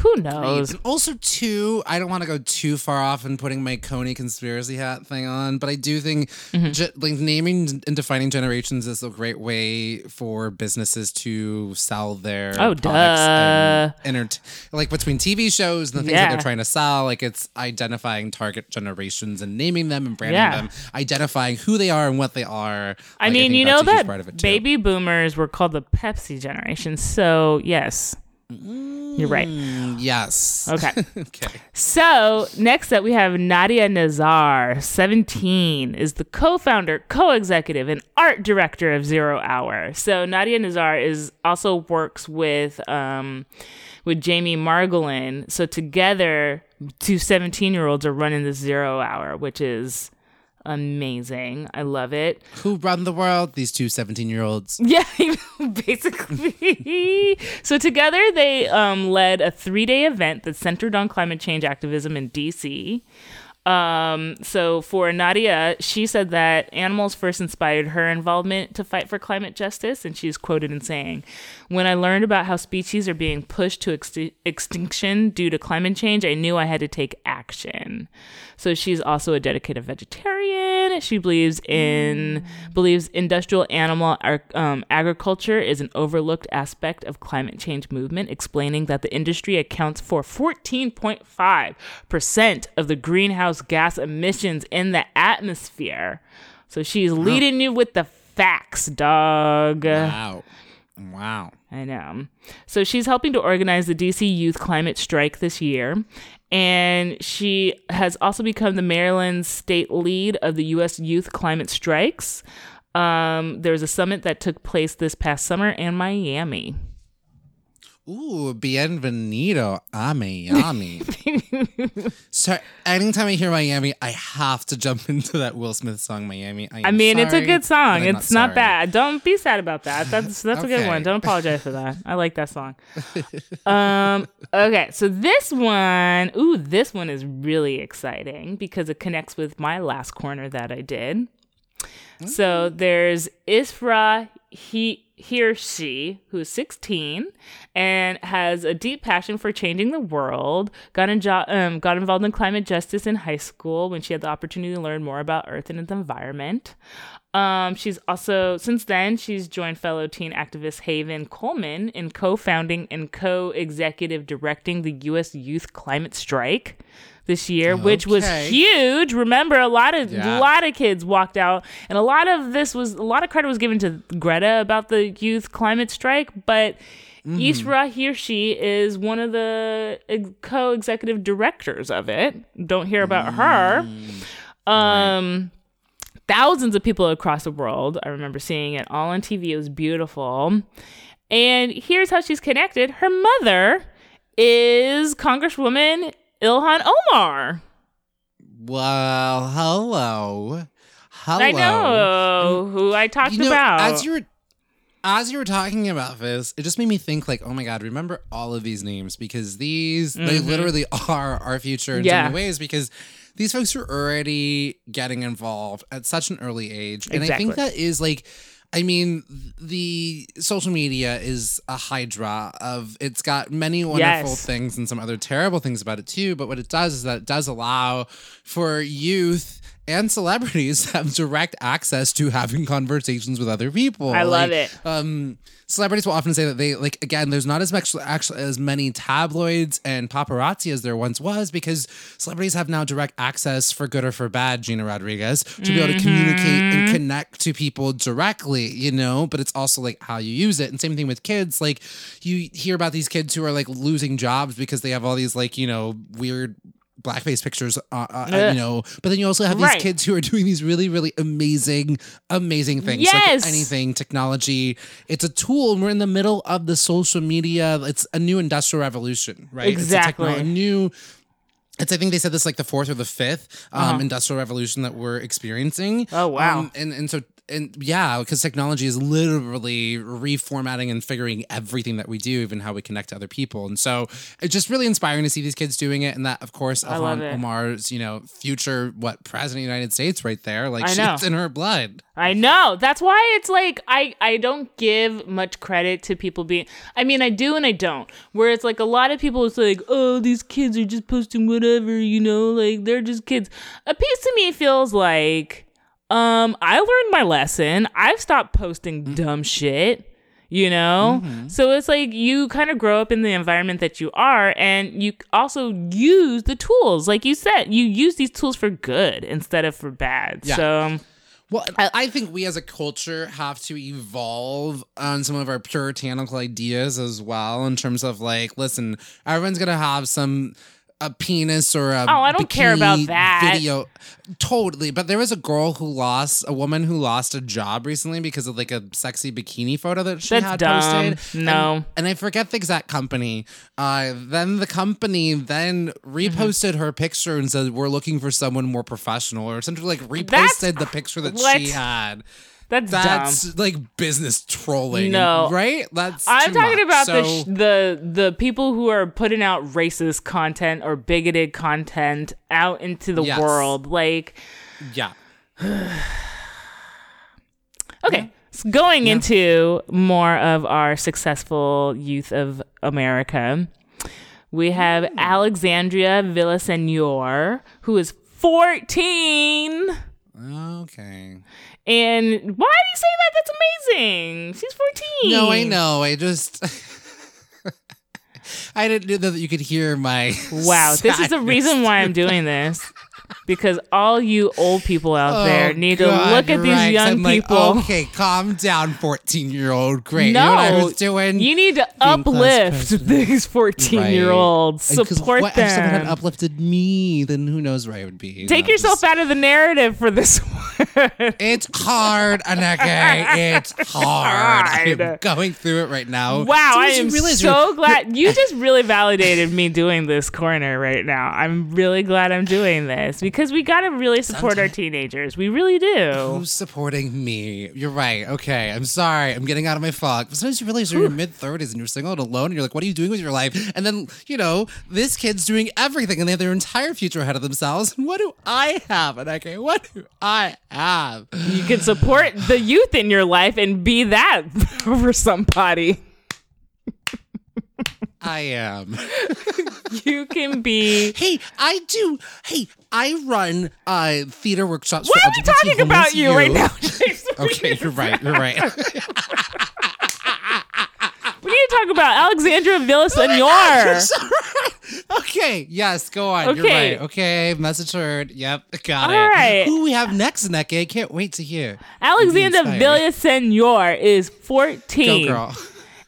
who knows? And also, too, I don't want to go too far off in putting my Coney conspiracy hat thing on, but I do think Mm-hmm. ge- like naming and defining generations is a great way for businesses to sell their Oh, products and duh. entert- like between TV shows and the things Yeah. that they're trying to sell. Like it's identifying target generations and naming them and branding Yeah. them, identifying who they are and what they are. I Like, mean, think you know that's a huge that part of it, baby boomers were called the Pepsi generation. So, yes. You're right. Mm, yes. Okay. [laughs] okay. So, next up, we have Nadia Nazar, 17, is the co founder, co executive, and art director of Zero Hour. So, Nadia Nazar is also works with, um, with Jamie Margolin. So, together, two 17 year olds are running the Zero Hour, which is amazing. I love it. Who run the world? These two 17 year olds. [laughs] Yeah, [laughs] basically. [laughs] so together they um, led a three-day event that centered on climate change activism in DC. Um, so for Nadia, she said that animals first inspired her involvement to fight for climate justice, and she's quoted in saying, "When I learned about how species are being pushed to exti- extinction due to climate change, I knew I had to take action." So she's also a dedicated vegetarian. She believes in believes industrial animal um, agriculture is an overlooked aspect of climate change movement, explaining that the industry accounts for 14.5 percent of the greenhouse gas emissions in the atmosphere. So she's leading you with the facts, dog. Wow. Wow. I know. So she's helping to organize the DC Youth Climate Strike this year. And she has also become the Maryland state lead of the U.S. Youth Climate Strikes. Um, there was a summit that took place this past summer in Miami. Ooh, bienvenido a Miami. [laughs] so anytime I hear Miami, I have to jump [laughs] into that Will Smith song, Miami. I, I mean, it's a good song. It's not, sorry. bad. Don't be sad about that. That's [laughs] that's a good one. Don't apologize for that. I like that song. um. Okay. So this one, ooh, this one is really exciting because it connects with my last corner that I did. So there's Isra he Hirsi who is 16 and has a deep passion for changing the world. Got in jo- um, got involved in climate justice in high school when she had the opportunity to learn more about Earth and its environment. Um, she's also since then she's joined fellow teen activist Haven Coleman in co-founding and co-executive directing the U.S. Youth Climate Strike this year, which was huge. Remember, a lot of Yeah. a lot of kids walked out, and a lot of this was a lot of credit was given to Greta about the youth climate strike, but. Isra, Hirsi is one of the co-executive directors of it. Don't hear about her. Um, thousands of people across the world. I remember seeing it all on TV. It was beautiful. And here's how she's connected. Her mother is Congresswoman Ilhan Omar. Well, hello. Hello. I know who I talked You know, about. as you were as you were talking about this, it just made me think like, oh my god, remember all of these names because these they Mhm. literally [laughs] are our future in Yeah. so many ways because these folks are already getting involved at such an early age. And I think that is like I mean, the social media is a hydra of it's got many wonderful Yes. things and some other terrible things about it too. But what it does is that it does allow for youth and celebrities [laughs] have direct access to having conversations with other people. I love Like, it. Um, celebrities will often say that they like again. There's not as much actually as many tabloids and paparazzi as there once was because celebrities have now direct access for good or for bad. Gina Rodriguez to be able to communicate and Mhm. connect to people directly, you know. But it's also like how you use it, and same thing with kids. Like you hear about these kids who are like losing jobs because they have all these like you know weird blackface pictures, uh, uh, you know. But then you also have these Right. kids who are doing these really, really amazing, amazing things. Yes. Like anything, technology. It's a tool, and we're in the middle of the social media. It's a new industrial revolution, right? It's a Exactly. a new. It's I think they said this like the fourth or the fifth um, Uh-huh. industrial revolution that we're experiencing. Oh, wow. Um, and and so and yeah, because technology is literally reformatting and figuring everything that we do, even how we connect to other people. And so it's just really inspiring to see these kids doing it. And that, of course, Ilhan. Omar's, you know, future what president of the United States right there. Like she's in her blood. I know. That's why it's like I I don't give much credit to people being I mean I do and I don't. Where it's like a lot of people it's like, "Oh, these kids are just posting whatever, you know, like they're just kids." A piece to me feels like um I learned my lesson. I've stopped posting dumb shit. You know? So it's like you kind of grow up in the environment that you are and you also use the tools. Like you said, you use these tools for good instead of for bad. Yeah. So Well, I think we as a culture have to evolve on some of our puritanical ideas as well, in terms of like, listen, everyone's gonna have some a penis or a Oh, I don't care about that. video. Totally, but there was a girl who lost a woman who lost a job recently because of like a sexy bikini photo that she That's had dumb. posted. No. and, and I forget the exact company. Uh, then the company then reposted her picture and said, "We're looking for someone more professional," or something like reposted the picture that what? she had. That's, That's dumb. like business trolling. No. right? That's I'm talking much. about the, sh- the the people who are putting out racist content or bigoted content out into the Yes. world. Like, yeah. [sighs] okay, so going into more of our successful youth of America, we have Hmm. Alexandria Villasenor, who is 14. Okay. And why do you say that? That's amazing. She's 14. No, I know. I just. [laughs] I didn't know that you could hear my. Wow, this is the reason why I'm doing this. Because all you old people out oh, there Oh, need God, to look at these right. young I'm like, people. okay, calm down, 14 year old. Great. no, You know what I was doing? you need to Being uplift these 14 year olds. Right. Support what, If someone had uplifted me, then who knows where I would be. Take yourself just- out of the narrative for this [laughs] one. It's hard, Aneka. It's [laughs] hard. I'm going through it right now. Wow, So I am so glad you just really validated me doing this corner right now. I'm really glad I'm doing this because we got to really support our teenagers. We really do. Who's supporting me? You're right. Okay. I'm sorry. I'm getting out of my fog. But sometimes you realize you're in your mid 30s and you're single and alone and you're like, what are you doing with your life? And then, you know, this kid's doing everything and they have their entire future ahead of themselves. And [laughs] what do I have? And I okay, what do I have? You can support the youth in your life and be that [laughs] for somebody. I am. [laughs] You can be. [laughs] Hey, I do. Hey, I run uh theater workshops Why for are we LGBT talking about you right now? youth. [laughs] Okay, you're right. You're right. [laughs] We need to talk about Alexandra Villasenor. okay, yes, go on. You're Okay. right. Okay, message heard. Yep, got All it. right. Who we have next, Neke? I can't wait to hear. Alexandra inspired. Villasenor is 14. Go, girl.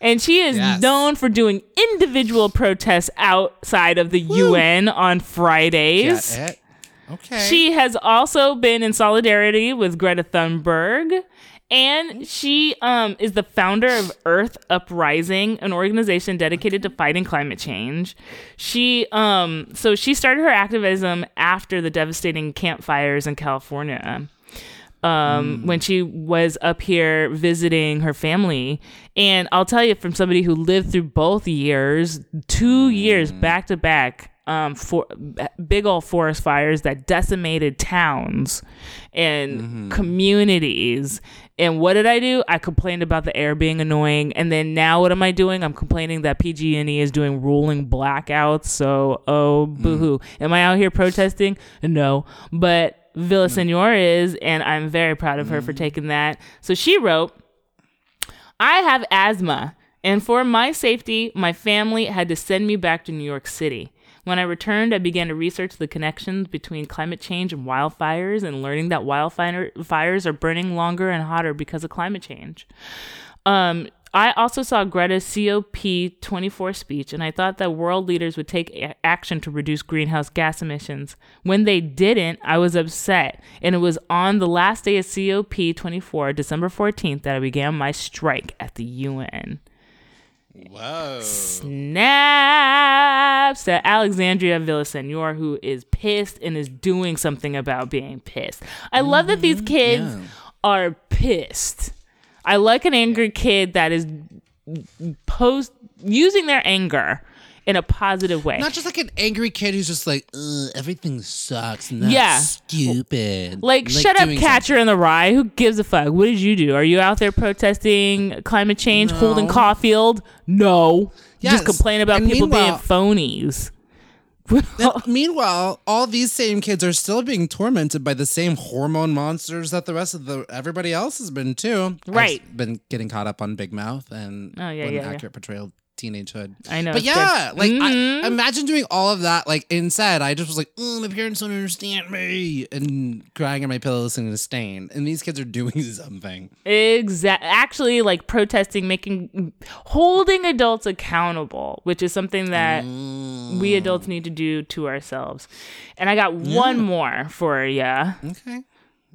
And she is Yes. known for doing individual protests outside of the UN on Fridays. Okay. She has also been in solidarity with Greta Thunberg. And she um, is the founder of Earth Uprising, an organization dedicated to fighting climate change. She um, so she started her activism after the devastating campfires in California um, when she was up here visiting her family. And I'll tell you, from somebody who lived through both years, two years back to back, um, for big old forest fires that decimated towns and communities. And what did I do? I complained about the air being annoying, and then now what am I doing? I'm complaining that PG&E is doing rolling blackouts. So, oh, boohoo! Am I out here protesting? No, but Villasenor is, and I'm very proud of her for taking that. So she wrote, I have asthma, and for my safety, my family had to send me back to New York City. When I returned, I began to research the connections between climate change and wildfires and learning that wildfire fires are burning longer and hotter because of climate change. Um, I also saw Greta's COP24 speech, and I thought that world leaders would take a- action to reduce greenhouse gas emissions. When they didn't, I was upset. And it was on the last day of COP24, December 14th, that I began my strike at the UN. Whoa. Snaps to Alexandria Villasenor, who is pissed and is doing something about being pissed. I love that these mm-hmm. kids yeah. are pissed. I like an angry kid that is post using their anger in a positive way. Not just like an angry kid who's just like, everything sucks and that's Yeah. stupid. like, shut up, Catcher in the Rye. Who gives a fuck? What did you do? Are you out there protesting climate change, Holden No. Caulfield? No. Yes. Just complain about And people being phonies. Meanwhile, all these same kids are still being tormented by the same hormone monsters that the rest of the everybody else has been too. I've Right. been getting caught up on Big Mouth and Oh, yeah, yeah, an yeah. accurate portrayal teenagehood. I know, But it's good. yeah, like Mhm. I, imagine doing all of that. Like instead, I just was like, oh, my parents don't understand me, and crying on my pillow listening to Staind. And these kids are doing [laughs] something. Exactly. Actually, like protesting, making, holding adults accountable, which is something that we adults need to do to ourselves. And I got one more for you. Okay,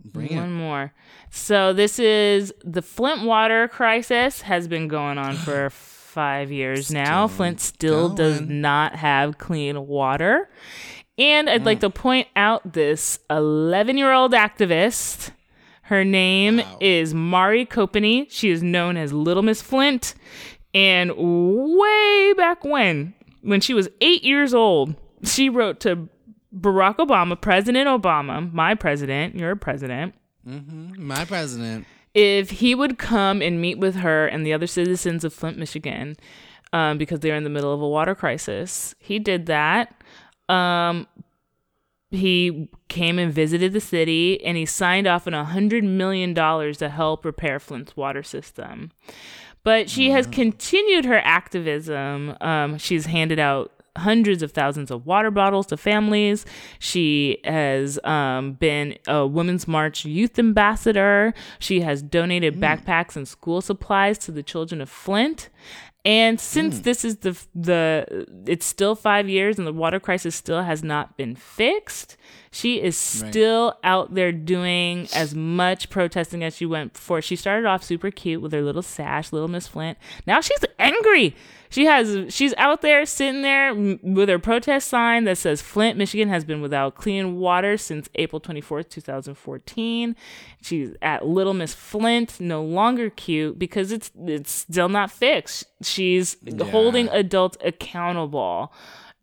bring One it. more. So this is the Flint water crisis has been going on for five years now. Flint still does not have clean water. And I'd like mm. to point out this 11 year old activist. Her name is Mari Copeny. She is known as Little Miss Flint. And way back when, when she was eight years old, she wrote to Barack Obama, President Obama, my president, your president, mm-hmm. My president. If he would come and meet with her and the other citizens of Flint, Michigan, um, because they're in the middle of a water crisis. He did that. Um, he came and visited the city and he signed off on a hundred million dollars to help repair Flint's water system. But she has continued her activism. Um, she's handed out hundreds of thousands of water bottles to families. She has um, been a Women's March youth ambassador. She has donated backpacks and school supplies to the children of Flint. And since this is the the it's still 5 years and the water crisis still has not been fixed, she is still out there doing as much protesting as she went before. She started off super cute with her little sash, little Miss Flint. Now she's angry. She has she's out there sitting there with her protest sign that says Flint, Michigan has been without clean water since April 24th, 2014. She's at Little Miss Flint, no longer cute because it's it's still not fixed. She's holding adults accountable.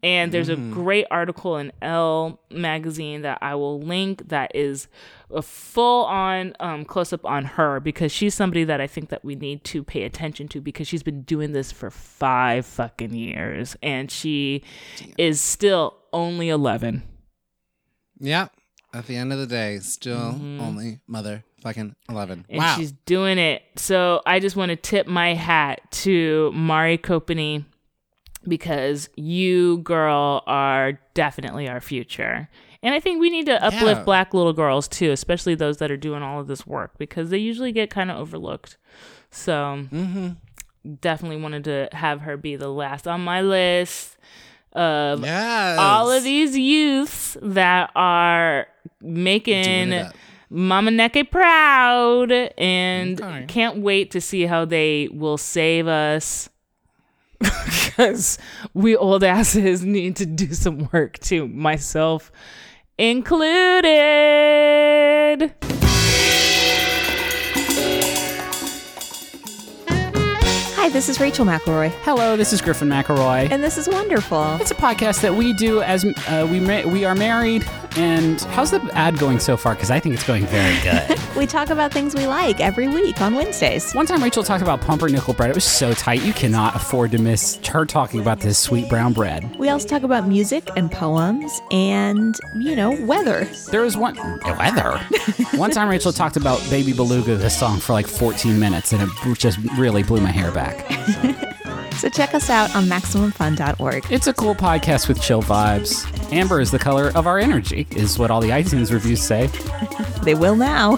And there's a great article in Elle magazine that I will link that is a full on um, close up on her because she's somebody that I think that we need to pay attention to because she's been doing this for five fucking years and she is still only 11. Yeah. At the end of the day, still only mother fucking 11. Mm-hmm. and wow. she's doing it. So I just want to tip my hat to Mari Copeny because you, girl, are definitely our future. And I think we need to uplift Yeah. black little girls too, especially those that are doing all of this work because they usually get kind of overlooked. So Mm-hmm. definitely wanted to have her be the last on my list. of Yes. all of these youths that are making. Mama Neke proud and Okay. can't wait to see how they will save us. [laughs] Because we old asses need to do some work too, myself included. Hi, this is Rachel McElroy, Hello, this is Griffin McElroy. and this is wonderful. It's a podcast that we do as uh, we ma- we are married. And how's the ad going so far? Because I think it's going very good. [laughs] We talk about things we like every week on Wednesdays. One time, Rachel talked about pumpernickel bread. It was so tight you cannot afford to miss her talking about this sweet brown bread. We also talk about music and poems and, you know, weather. There was one weather. [laughs] one time, Rachel talked about Baby Beluga, the song, for like 14 minutes, and it just really blew my hair back. [laughs] So check us out on MaximumFun.org. It's a cool podcast with chill vibes. Amber is the color of our energy, is what all the iTunes reviews say. [laughs] They will now.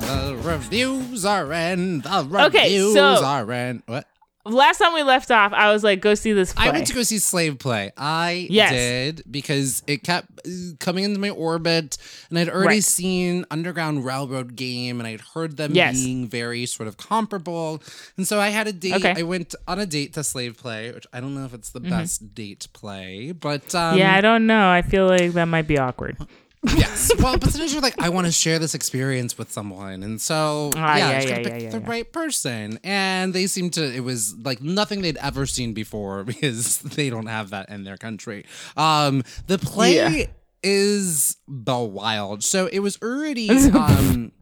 The reviews are in. The reviews Okay, so- are in. What? Last time we left off, I was like, go see this play. I went to go see Slave Play. I Yes. did because it kept uh, coming into my orbit, and I'd already Right. seen Underground Railroad Game, and I'd heard them Yes. being very sort of comparable. And so I had a date. Okay. I went on a date to Slave Play, which I don't know if it's the best date play, but um, yeah, I don't know. I feel like that might be awkward. Yes. Well, but sometimes you're like, I want to share this experience with someone, and so Ah, yeah, yeah, yeah, yeah, pick yeah, the yeah. right person. And they seemed to. It was like nothing they'd ever seen before [laughs] because they don't have that in their country. Um, the play Yeah. is the wild. So it was already. [laughs] um,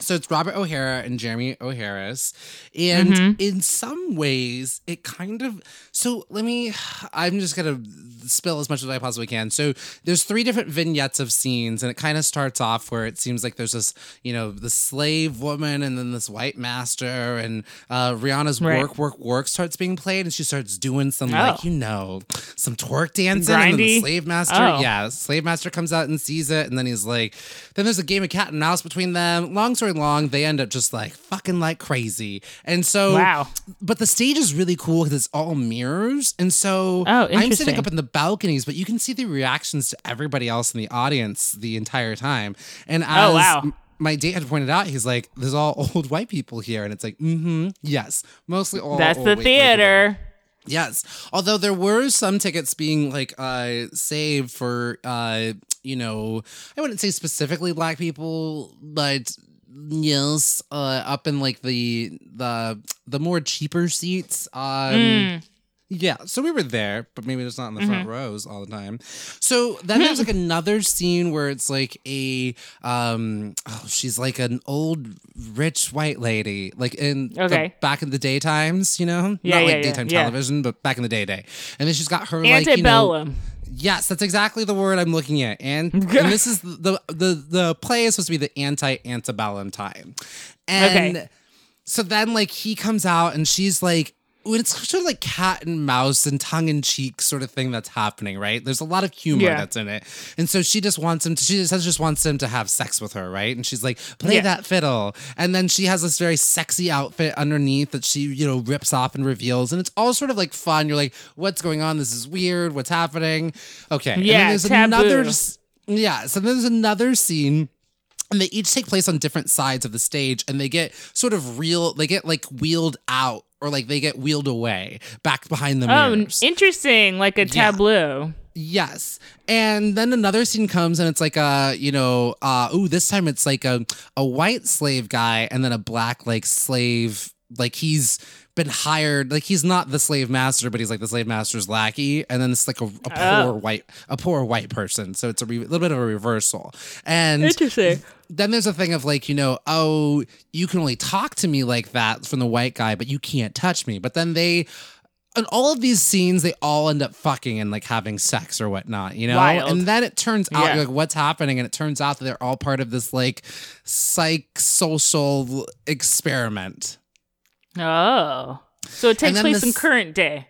so it's Robert O'Hara and Jeremy O. Harris. And Mm-hmm. in some ways, it kind of. So let me. I'm just going to spill as much as I possibly can. So there's three different vignettes of scenes, and it kind of starts off where it seems like there's this, you know, the slave woman and then this white master, and uh, Rihanna's Right. Work, Work, Work starts being played, and she starts doing some, Oh. like, you know, some twerk dancing. And then the slave master, Oh. yeah, slave master comes out and sees it, and then he's like, then there's a game of cat and mouse between them. Long story long, they end up just like fucking like crazy. And so, Wow. But the stage is really cool because it's all mirrors, and so Oh, I'm sitting up in the balconies, but you can see the reactions to everybody else in the audience the entire time. And as Oh, wow. my date had pointed out, he's like, "There's all [laughs] old white people here," and it's like, "Mm-hmm, yes, mostly all." That's old the white- white people." theater. Yes. Although there were some tickets being like uh saved for uh you know, I wouldn't say specifically black people, but yes, uh up in like the the the more cheaper seats. Um Mm. yeah, so we were there, but maybe it's not in the Mm-hmm. front rows all the time. So then there's like [laughs] another scene where it's like a um oh she's like an old rich white lady, like in the- Okay. back in the daytimes, you know? Yeah, not yeah, like yeah, daytime television, but back in the day day. And then she's got her like you know Antebellum. Yes, that's exactly the word I'm looking at. And, and this is the, the the play is supposed to be the anti antebellum time. And Okay. so then like he comes out and she's like when it's sort of like cat and mouse and tongue in cheek sort of thing that's happening, right? There's a lot of humor Yeah. that's in it. And so she just wants him to she just, just wants him to have sex with her, right? And she's like, play Yeah. that fiddle. And then she has this very sexy outfit underneath that she, you know, rips off and reveals. And it's all sort of like fun. You're like, what's going on? This is weird. What's happening? Okay. and then Yeah, there's taboo. another yeah, so there's another scene and they each take place on different sides of the stage and they get sort of real they get like wheeled out or like they get wheeled away back behind the mirrors. Oh, interesting. Like a Yeah. tableau. Yes. And then another scene comes and it's like a, you know, uh ooh, this time it's like a a white slave guy and then a black like slave like he's been hired like he's not the slave master but he's like the slave master's lackey and then it's like a, a poor Oh. white a poor white person so it's a re- little bit of a reversal and Interesting. Then there's a thing of like, you know, oh, you can only talk to me like that from the white guy, but you can't touch me. But then they, and all of these scenes, they all end up fucking and like having sex or whatnot, you know? Wild. And then it turns out, Yeah. you're like, what's happening? And it turns out that they're all part of this like psych social experiment. Oh. So it takes place in current day.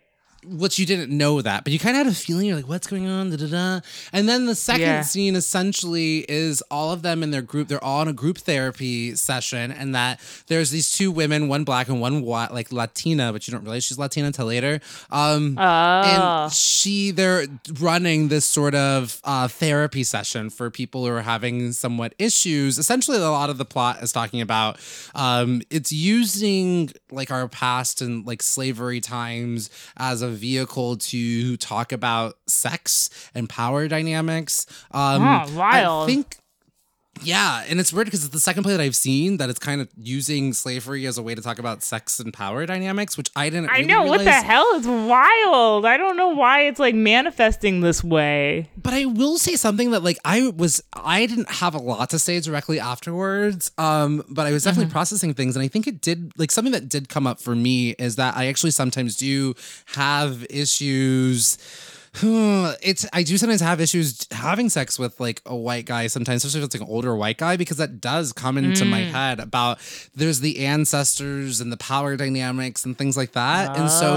Which you didn't know that, but you kind of had a feeling you're like, what's going on? Da, da, da. And then the second Yeah. scene essentially is all of them in their group. They're all in a group therapy session, and that there's these two women, one black and one white, like Latina, but you don't realize she's Latina until later. Um, Oh. and she, they're running this sort of uh, therapy session for people who are having somewhat issues. Essentially, a lot of the plot is talking about um, it's using like our past and like slavery times as a vehicle to talk about sex and power dynamics. Um, Oh, wild. I think. Yeah, and it's weird because it's the second play that I've seen that it's kind of using slavery as a way to talk about sex and power dynamics, which I didn't. I really know what the hell is wild. I don't know why it's like manifesting this way. But I will say something that like I was I didn't have a lot to say directly afterwards. Um, but I was definitely Mm-hmm. processing things and I think it did like something that did come up for me is that I actually sometimes do have issues it's I do sometimes have issues having sex with like a white guy sometimes, especially if it's like an older white guy, because that does come into my Mm. head about there's the ancestors and the power dynamics and things like that. and so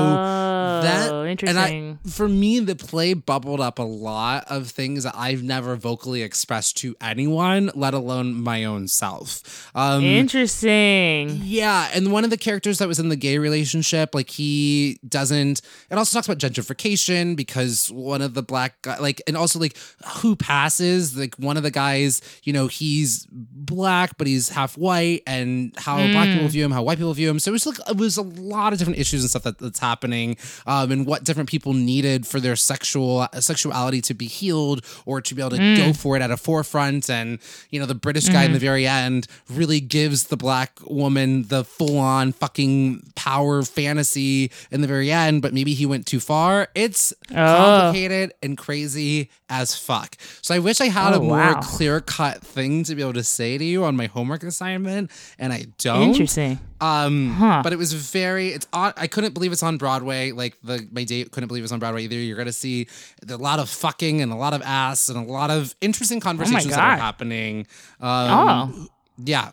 that Oh, and I interesting. for me the play bubbled up a lot of things that I've never vocally expressed to anyone, let alone my own self. Um Interesting. yeah, and one of the characters that was in the gay relationship, like he doesn't. It also talks about gentrification because one of the black guy, like, and also like who passes. Like one of the guys, you know, he's black but he's half white, and how black people Mm. view him, how white people view him. So it was like it was a lot of different issues and stuff that, that's happening, um, and what different people needed for their sexual sexuality to be healed or to be able to Mm. go for it at a forefront. And you know, the British guy in Mhm. the very end really gives the black woman the full on fucking power fantasy in the very end, but maybe he went too far. It's Oh. Complicated and crazy as fuck. So I wish I had Oh, a more wow. clear cut thing to be able to say to you on my homework assignment, and I don't. Interesting. Um, Huh. but it was very. It's on. I couldn't believe it's on Broadway. Like the my date couldn't believe it's on Broadway either. You're gonna see a lot of fucking and a lot of ass and a lot of interesting conversations that are happening. Um, Oh. yeah.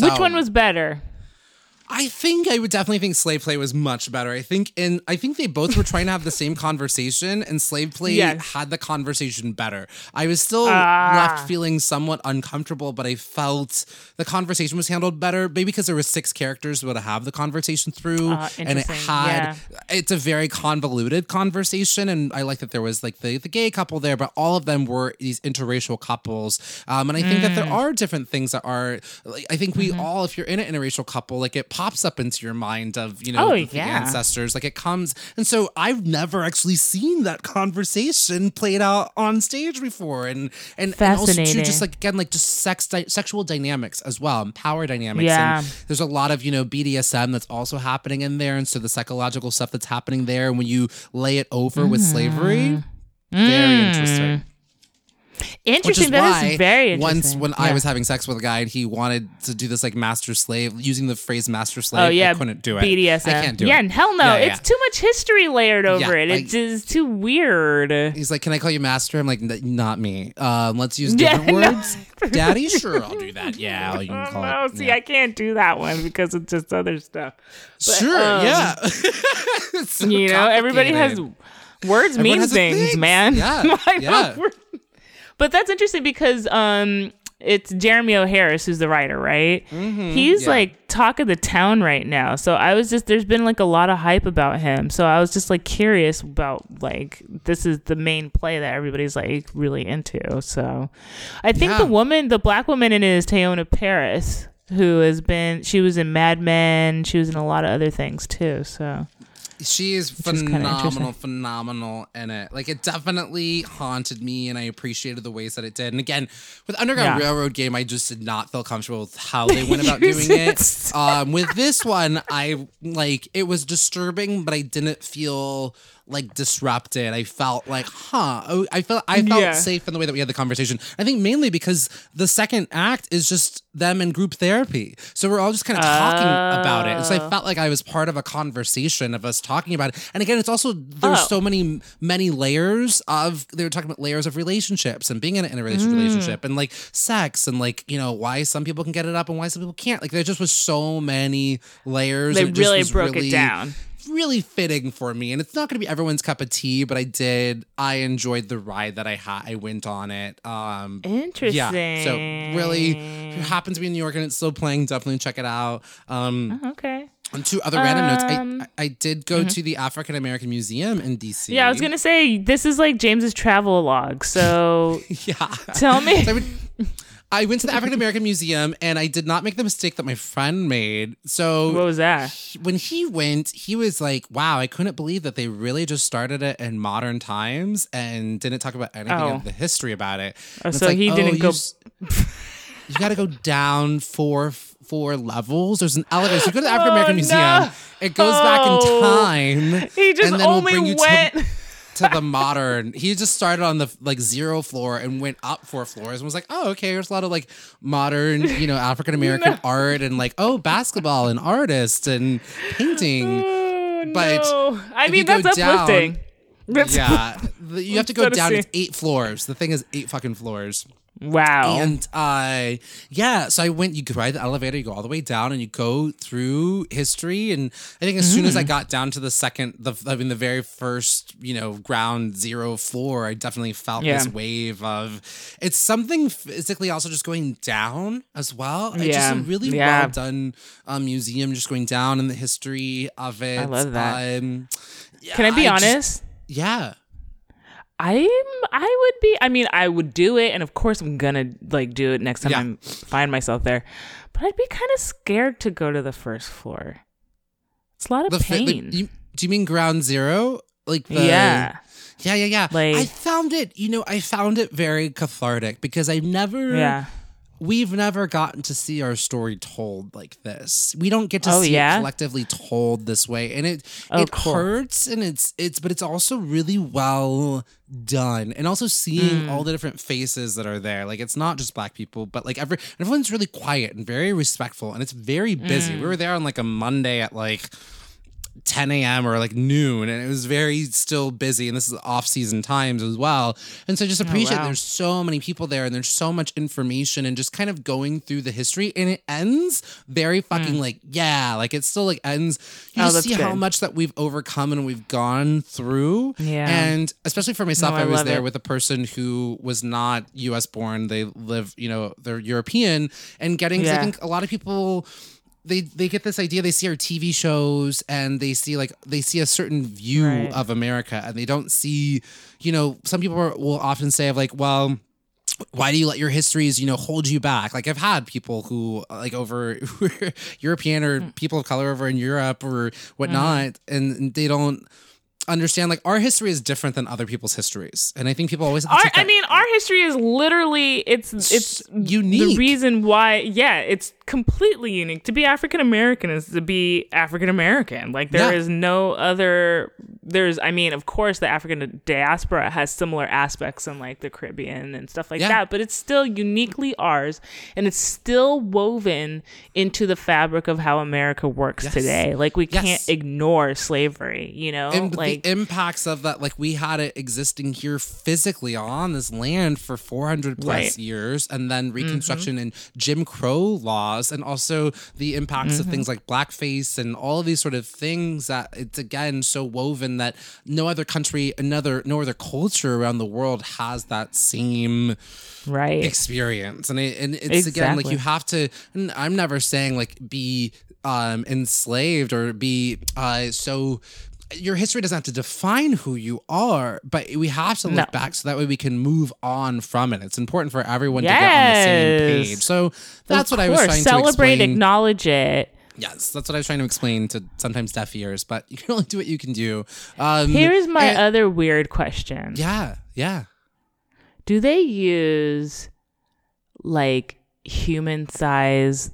Which one was better? I think I would definitely think Slave Play was much better. I think in I think they both were trying to have the same conversation, and Slave Play Yes. had the conversation better. I was still Ah. left feeling somewhat uncomfortable, but I felt the conversation was handled better. Maybe because there were six characters to have the conversation through, Ah, and it had it's a very convoluted conversation. And I like that there was like the the gay couple there, but all of them were these interracial couples. Um, and I think that there Mm. are different things that are. Like, I think we Mm-hmm. all, if you're in an interracial couple, like it pops up into your mind of you know Oh, the, yeah. ancestors. Like it comes, and so I've never actually seen that conversation played out on stage before, and and, and also too, just like again like just sex di- sexual dynamics as well, and power dynamics. Yeah. And there's a lot of you know BDSM that's also happening in there, and so the psychological stuff that's happening there. And when you lay it over with slavery, very Mm. interesting. Interesting. is That is very interesting. once when I was having sex with a guy and he wanted to do this like master slave, using the phrase master slave, Oh yeah, I couldn't do it. BDSM. I can't do yeah, it. hell no. Yeah, it's too much history layered over Yeah, it. like- It's just too weird. He's like, "Can I call you master?" I'm like, "Not me. Um, let's use Yeah, different [laughs] no. words." Daddy, sure, I'll do that. Yeah, you can [laughs] Oh, call no, it. see, yeah. I can't do that one because it's just other stuff. But, sure, um, yeah. So [laughs] you know, everybody has words Everyone mean has a things, man. Yeah, yeah. But that's interesting because um it's Jeremy O. Harris who's the writer, right? He's Mm-hmm. yeah. like talk of the town right now. So I was just there's been like a lot of hype about him. So I was just like curious about like this is the main play that everybody's like really into. So I think Yeah. the woman, the black woman in it is Teyonah Parris, who has been she was in Mad Men, she was in a lot of other things too. So She is phenomenal, phenomenal in it. Like it definitely haunted me, and I appreciated the ways that it did. And again, with Underground Yeah. Railroad game, I just did not feel comfortable with how they went about [laughs] doing it. Um, with this one, I like it was disturbing, but I didn't feel like disrupted. I felt like, huh? Oh, I felt I felt Yeah. safe in the way that we had the conversation. I think mainly because the second act is just them in group therapy, so we're all just kind of talking about it. And so I Oh. felt like I was part of a conversation of us talking about it. And again, it's also there's Oh. so many many layers of they were talking about layers of relationships and being in an Mm. relationship and like sex and like you know why some people can get it up and why some people can't. Like there just was so many layers. They really broke it down. Really fitting for me. And it's not going to be everyone's cup of tea, but I did. I enjoyed the ride that I had. I went on it. Um, Interesting. Yeah. So really, if it happens to be in New York and it's still playing, definitely check it out. Um, okay. On two other random notes. Um, I, I did go to the African American Museum in DC. Yeah, I was gonna say this is like James's travel log. So [laughs] yeah, tell me. So I, would- I went to the African American Museum and I did not make the mistake that my friend made. So What was that? When he went, he was like, "Wow, I couldn't believe that they really just started it in modern times and didn't talk about anything Oh. of the history about it." Oh, so he oh, didn't you go- s- you got to go down four four levels. There's an elevator. So you go to the African American Oh, Museum. no. It goes back in Oh. time. He just and then we'll only bring you to- went. To the modern. He just started on the like zero floor and went up four floors and was like, oh, okay, there's a lot of like modern, you know, African American [laughs] art and like, oh, basketball and artists and painting. Oh, but no. I mean, that's down- uplifting. Yeah, the- you [laughs] have to go down. It's eight floors. The thing is eight fucking floors. Wow. And I, yeah, so I went, you could ride the elevator, you go all the way down and you go through history. And I think as soon as I Mm. got down to the second, the, I mean, the very first, you know, ground zero floor, I definitely felt this wave of, it's something physically also just going down as well. It's just a Yeah. really Yeah. well done um, museum, just going down in the history of it. I love that. Um, Can I be I just- honest? Yeah. I'm I would be I mean I would do it and of course I'm gonna like do it next time Yeah. I find myself there. But I'd be kind of scared to go to the first floor. It's a lot of The fi- pain. the- you, do you mean ground zero? Like the, Yeah. yeah, yeah, yeah. Like- I found it. You know, I found it very cathartic because I've never. Yeah. We've never gotten to see our story told like this. We don't get to Oh, see yeah? it collectively told this way, and it Oh, it cool. hurts, and it's it's, but it's also really well done, and also seeing Mm. all the different faces that are there. Like it's not just black people, but like every everyone's really quiet and very respectful, and it's very busy. Mm. We were there on like a Monday at like 10 a.m. or like noon, and it was very still busy. And this is off season times as well. And so just appreciate wow. there's so many people there, and there's so much information, and just kind of going through the history. And it ends very fucking like, yeah, like it still like ends. You Hmm. Oh, see how much that we've overcome and we've gone through. Yeah. And especially for myself, No, I I was there it. with a person who was not US born. They live, you know, they're European, and getting, 'cause I think a lot of people they they get this idea they see our TV shows and they see like they see a certain view Right. of America and they don't see you know some people are, will often say of like well why do you let your histories you know hold you back like i've had people who like over who [laughs] european or Hmm. people of color over in europe or whatnot Mm-hmm. and they don't understand like our history is different than other people's histories and i think people always our, I mean, our history is literally it's it's unique. The reason why, yeah, it's completely unique. To be African American is to be African American. Like there is Yeah. no other. There's, I mean, of course, the African diaspora has similar aspects in like the Caribbean and stuff like Yeah. that, but it's still uniquely ours, and it's still woven into the fabric of how America works Yes. today. Like we Yes. can't ignore slavery. You know, and like the impacts of that like we had it existing here physically on this land for 400 plus Right. Mm-hmm. years and then reconstruction and jim crow laws and also the impacts of Mm-hmm. things like blackface and all of these sort of things that it's again so woven that no other country another no other culture around the world has that same right. experience and it, and it's again like you have to and i'm never saying like be um enslaved or be uh so your history doesn't have to define who you are but we have to look No. back so that way we can move on from it. It's important for everyone to get on the same page. So that's Of what i was course, trying celebrate, to explain. acknowledge it. yes that's what i was trying to explain to sometimes deaf ears but [laughs] you can only do what you can do. Um Here's my and- other weird question. yeah yeah. Do they use like human size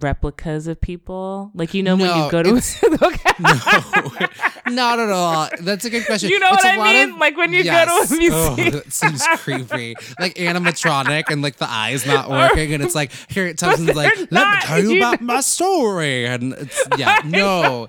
replicas of people? Like you know when you go to [laughs] okay. [laughs] [laughs] Not at all. That's a good question. You know It's what a I lot mean? of- Like when you go to a Yes. Oh, that seems creepy. Like animatronic and like the eyes not working, and it's like here it tells like, let me tell you you about my story, and it's yeah, no.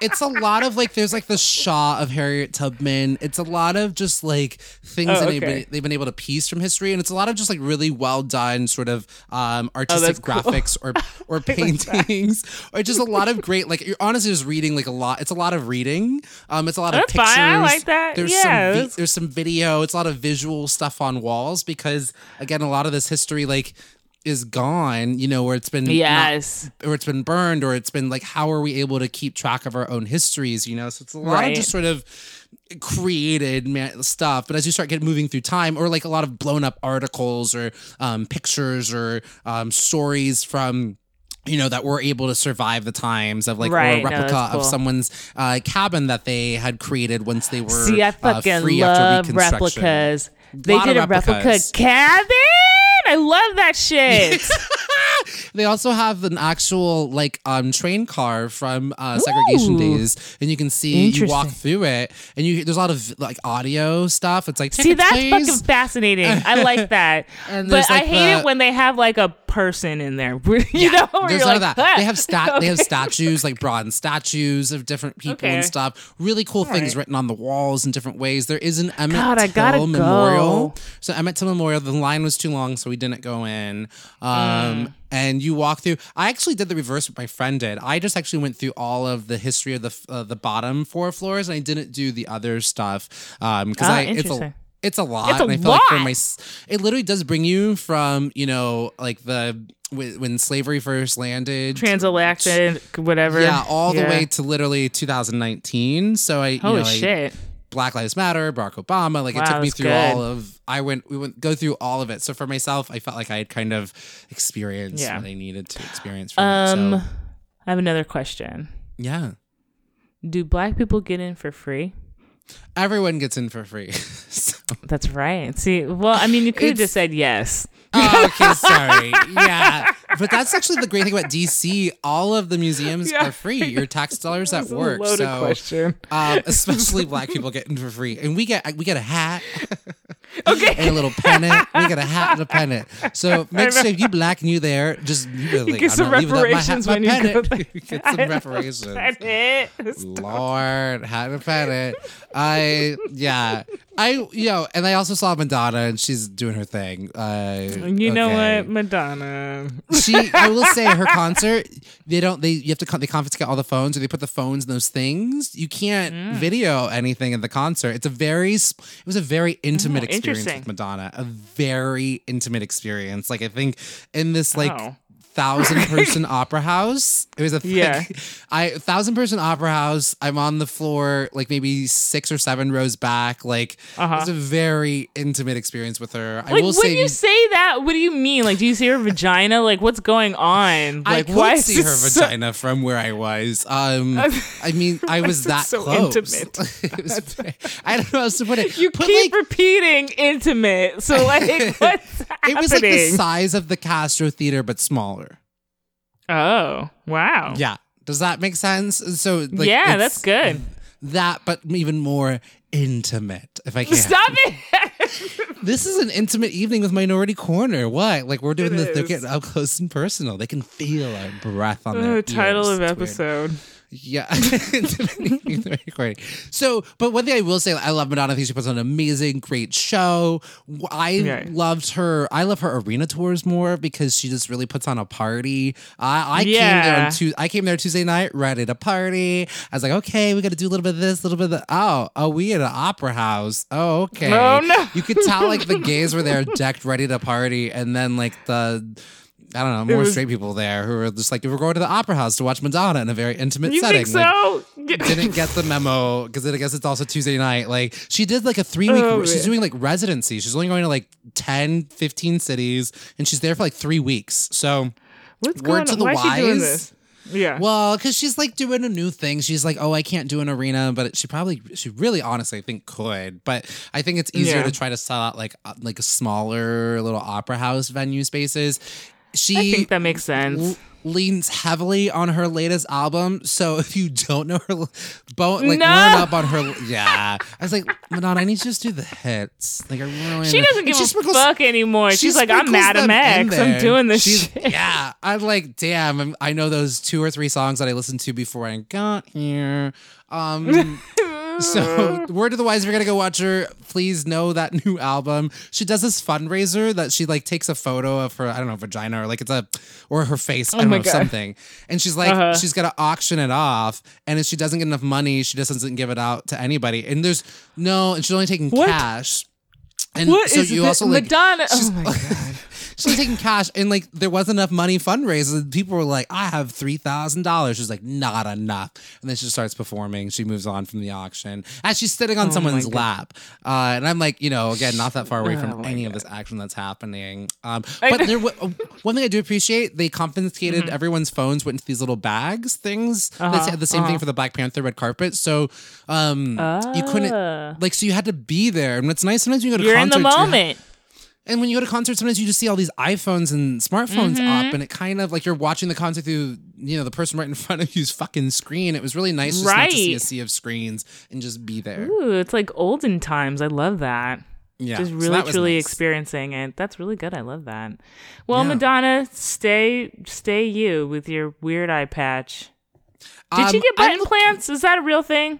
It's a lot of like there's like the Shaw of Harriet Tubman. It's a lot of just like things Oh, that they've, been, they've been able to piece from history, and it's a lot of just like really well done sort of um, artistic Oh, that's cool. graphics or [laughs] or paintings, or just a lot of great like you're honestly just reading like a lot. It's a lot of reading. Um, it's a lot of That's pictures. fine. I like that. There's Yeah, some vi- there's some video. It's a lot of visual stuff on walls because again, a lot of this history like is gone. You know, where it's been not- Yes. or it's been burned, or it's been like, how are we able to keep track of our own histories? You know, so it's a lot Right. of just sort of created stuff. But as you start getting moving through time, or like a lot of blown up articles or um, pictures or um, stories from. You know that were able to survive the times of like or Right. a No, replica of someone's uh, cabin that they had created once they were See, I uh, fucking free after love Reconstruction. replicas. They did a replica cabin. I love that shit. [laughs] [laughs] They also have an actual like um train car from uh, segregation Ooh. days, and you can see you walk through it, and you there's a lot of like audio stuff. It's like See, "Tickets, that's please." fucking fascinating. I [laughs] like that. And but there's, I hate the- it when they have like a person in there. [laughs] you know, There's none of like, that. They "Ah." have stat. They have statues, like bronze statues of different people Okay. and stuff. Really cool All things right. written on the walls in different ways. There is an Emmett God, Till memorial. go. So Emmett Till memorial. The line was too long, so we didn't go in. Um, Mm. And you walk through. I actually did the reverse. What my friend did. I just actually went through all of the history of the uh, the bottom four floors, and I didn't do the other stuff because Ah, I it's a it's a lot. It's a and I feel like for lot. my it literally does bring you from you know like the when slavery first landed transatlantic, whatever. yeah, all the Yeah. way to literally 2019. So I, you Holy know, I- shit. Black Lives Matter, Barack Obama. Like it took me through good. all of. I went, we went go through all of it. So for myself, I felt like I had kind of experienced Yeah. what I needed to experience. From Um, it. So I have another question. yeah, Do black people get in for free? everyone gets in for free. [laughs] So- That's right. See, well, I mean, you could have just said yes. Oh, okay, [laughs] sorry. Yeah. But that's actually the great thing about DC. All of the museums Yeah. are free. Your tax [laughs] dollars at a work. loaded so, question. Um, [laughs] especially black people getting for free. And we get we get a hat. Okay. and a little pennant. We get a hat and a pennant. So make sure if you black and you there, just you, You get I'm some not my hat, reparations my when you go there. You get some reparations. That's it. Lord, hat and pennant. I yeah. I you know, and I also saw Madonna and she's doing her thing. Uh, You know okay. what, Madonna? She, I will say, her concert. They don't. They you have to. They confiscate all the phones, or they put the phones in those things. You can't Mm. video anything in the concert. It's a very. It was a very intimate Oh, experience with Madonna. A very intimate experience. Like I think in this like. Oh. Thousand [laughs] person opera house. It was a thing. Yeah. I thousand person opera house. I'm on the floor, like maybe six or seven rows back. Like Uh-huh. it was a very intimate experience with her. I will when say, you say that, what do you mean? Like, do you see her vagina? Like, what's going on? I Like, could why is see her so- vagina from where I was. Um, [laughs] I mean, I was that so close. intimate? [laughs] Was I don't know how else to put it. You Put, keep like, repeating intimate. So like, what's happening? it was like the size of the Castro Theater, but smaller. Oh wow. Yeah, does that make sense? So, like, yeah, that's good. That, but even more intimate. If I can Stop it. [laughs] This is an intimate evening with Minority Korner. What? Like we're doing It this. They're getting up close and personal. They can feel our breath on Uh, their title ears. of It's weird. Yeah. [laughs] So, but one thing I will say, I love Madonna. I think she puts on an amazing, great show. I Yeah. loved her. I love her arena tours more because she just really puts on a party. I, I came there on Tuesday. I came there Tuesday night, ready to party. I was like, okay, we got to do a little bit of this, a little bit of that. Oh, oh, we at an opera house. Oh, okay. Oh, no. You could tell like the [laughs] gays were there, decked, ready to party, and then like the. I don't know, more was- straight people there who were just like, we're going to the opera house to watch Madonna in a very intimate You setting. think Like, so? [laughs] didn't get the memo because I guess it's also Tuesday night. Like she did like a three week, Oh, she's man. doing like residency. She's only going to like 10, 15 cities and she's there for like three weeks. So What's word going to on? the Why is she doing wise. this? Yeah. Well, because she's like doing a new thing. She's like, oh, I can't do an arena, but she probably, she really honestly, I think could. But I think it's easier Yeah. to try to sell out like uh, like a smaller little opera house venue spaces. She I think that makes sense. l- leans heavily on her latest album. So [laughs] if you don't know her, bone like No. learn up on her. Yeah, I was like, Madonna, I need to just do the hits. Like I really. She doesn't give she a sprinkles- fuck anymore. she She's like, I'm Madame X. I'm doing this She's- shit. Yeah, I'm like, damn. I'm, I know those two or three songs that I listened to before I got here. Um, [laughs] so [laughs] word to the wise, if you're gonna go watch her, please know that [laughs] new album. She does this fundraiser that she like takes a photo of her, I don't know, vagina or like it's a or her face, I don't Oh know, God. something. And she's like, Uh-huh. she's gonna auction it off, and if she doesn't get enough money, she just doesn't give it out to anybody. And there's no, and she's only taking What? cash. And What so is you also like Madonna? Oh my god. [laughs] She's taking cash and like there wasn't enough money fundraisers. People were like, I have three thousand dollars. She's like, not enough. And then she starts performing. She moves on from the auction as she's sitting on Oh someone's lap. Uh, and I'm like, you know, again, not that far away Oh from any of this action that's happening. Um, but there, w- one thing I do appreciate, they confiscated Mhm. everyone's phones, went into these little bags things. They Uh-huh, had the same thing uh-huh. for the Black Panther red carpet. So um, you Ah. couldn't like, so you had to be there. And it's nice sometimes when you go to You're in the concerts, you ha- moment. and when you go to concerts, sometimes you just see all these iPhones and smartphones Mhm. up, and it kind of like you're watching the concert through, you know, the person right in [laughs] front of you's fucking screen. It was really nice just not to see a sea of screens and just be there. Ooh, it's like olden times. I love that. Yeah, Just so really was truly nice. experiencing it. That's really good. I love that. Well, Yeah. Madonna, stay stay you with your weird eye patch. Did she Um, get I butt implants? Is that a real thing?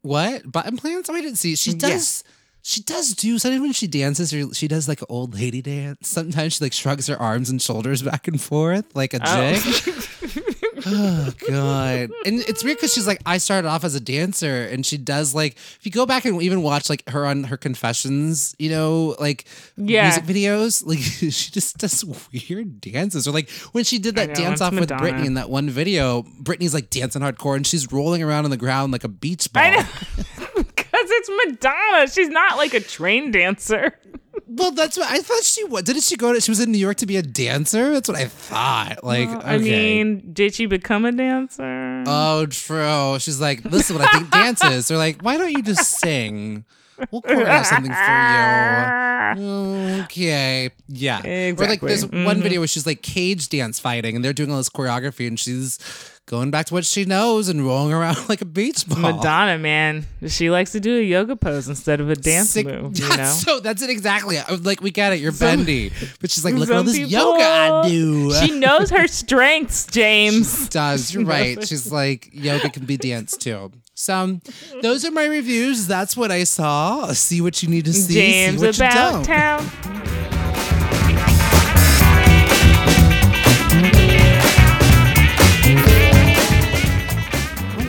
What button plants? Oh, I didn't see. She does. She does do sometimes when she dances. Or she does like an old lady dance. Sometimes she like shrugs her arms and shoulders back and forth like a Oh. jig. [laughs] oh god and it's weird because she's like i started off as a dancer and she does like if you go back and even watch like her on her confessions you know like Yeah. music videos like [laughs] she just does weird dances or like when she did that know, dance off with Madonna. Britney in that one video Britney's like dancing hardcore and she's rolling around on the ground like a beach ball I know. [laughs] Because it's Madonna. She's not like a trained dancer. [laughs] well that's what i thought she was didn't she go to she was in new york to be a dancer that's what i thought like I okay. mean, did she become a dancer? Oh, true. She's like, this is what I think dance is. They're like, why don't you just sing? We'll choreograph something for you. Okay. Yeah. Or like Exactly. there's one Mhm. video where she's like cage dance fighting and they're doing all this choreography and she's going back to what she knows and rolling around [laughs] like a beach ball. Madonna, man, she likes to do a yoga pose instead of a dance Sick- move. [laughs] You know, so that's it exactly. I was like, we get it. You're Some- bendy, but she's like, [laughs] look at all this people- yoga I do. She knows her strengths, James. does. You're right. She's like, yoga can be dance too. So, those are my reviews. That's what I saw. See what you need to see. James see what you about don't. town.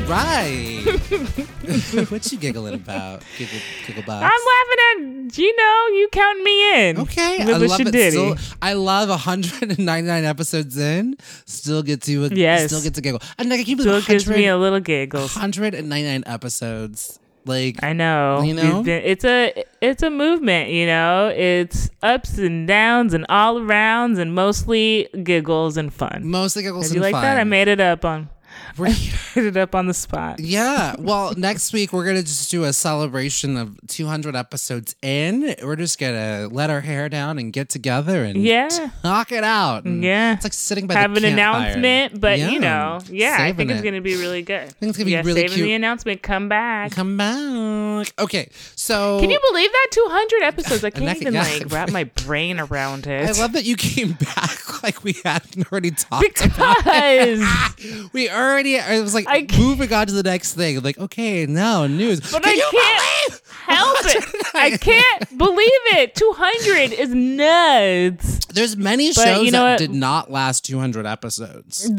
Right. [laughs] what you giggling about? Giggle, giggle box. I'm laughing at you know you counting me in. Okay, I love it. Still, I love 199 episodes in. Still get to uh, Yes. Still get to giggle. And like, I keep Still gives me a little giggle. 199 episodes. Like I know. You know? It's a it's a movement, you know. It's ups and downs and all arounds and mostly giggles and fun. Mostly giggles If you like that, I made it up on [laughs] We're- I it up on the spot. Yeah. [laughs] Well, next week we're gonna just do a celebration of 200 episodes in. We're just gonna let our hair down and get together and Yeah. talk it out. Yeah. It's like sitting by. Have an announcement, but Yeah. you know, yeah, I Saving think it's gonna be really good. I think it's gonna be yeah, really saving cute. the announcement. Come back. Come back. Okay. So Can you believe that 200 episodes? I [laughs] can't even yeah. like wrap my brain around it. I love that you came back like we hadn't already talked because about. we already. I was like I [laughs] moving on to the next thing. Like, okay, now news. But Can I can't help it. [laughs] I can't believe it. 200 is nuts. There's many But shows you know that what? did not last 200 episodes.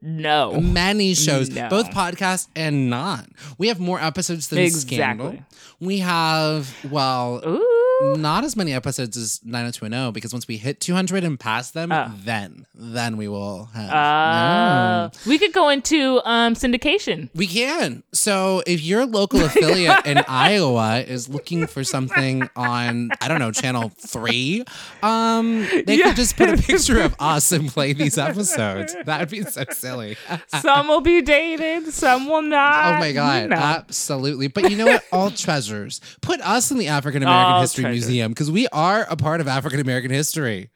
No. Many shows, No. both podcasts and not. We have more episodes than Scandal. Exactly. We have, well, Ooh. Not as many episodes as 90210 because once we hit 200 and pass them, then, then we will have. Uh, we could go into um, syndication. We can. So if your local [laughs] affiliate in Iowa is looking for something on, I don't know, channel three, um, they Yeah. could just put a picture of [laughs] us and play these episodes. That would be so silly. Some will be dated, some will not. Oh my god, know. absolutely. But you know what? All [laughs] treasures. Put us in the African American History. Museum because we are a part of African American history.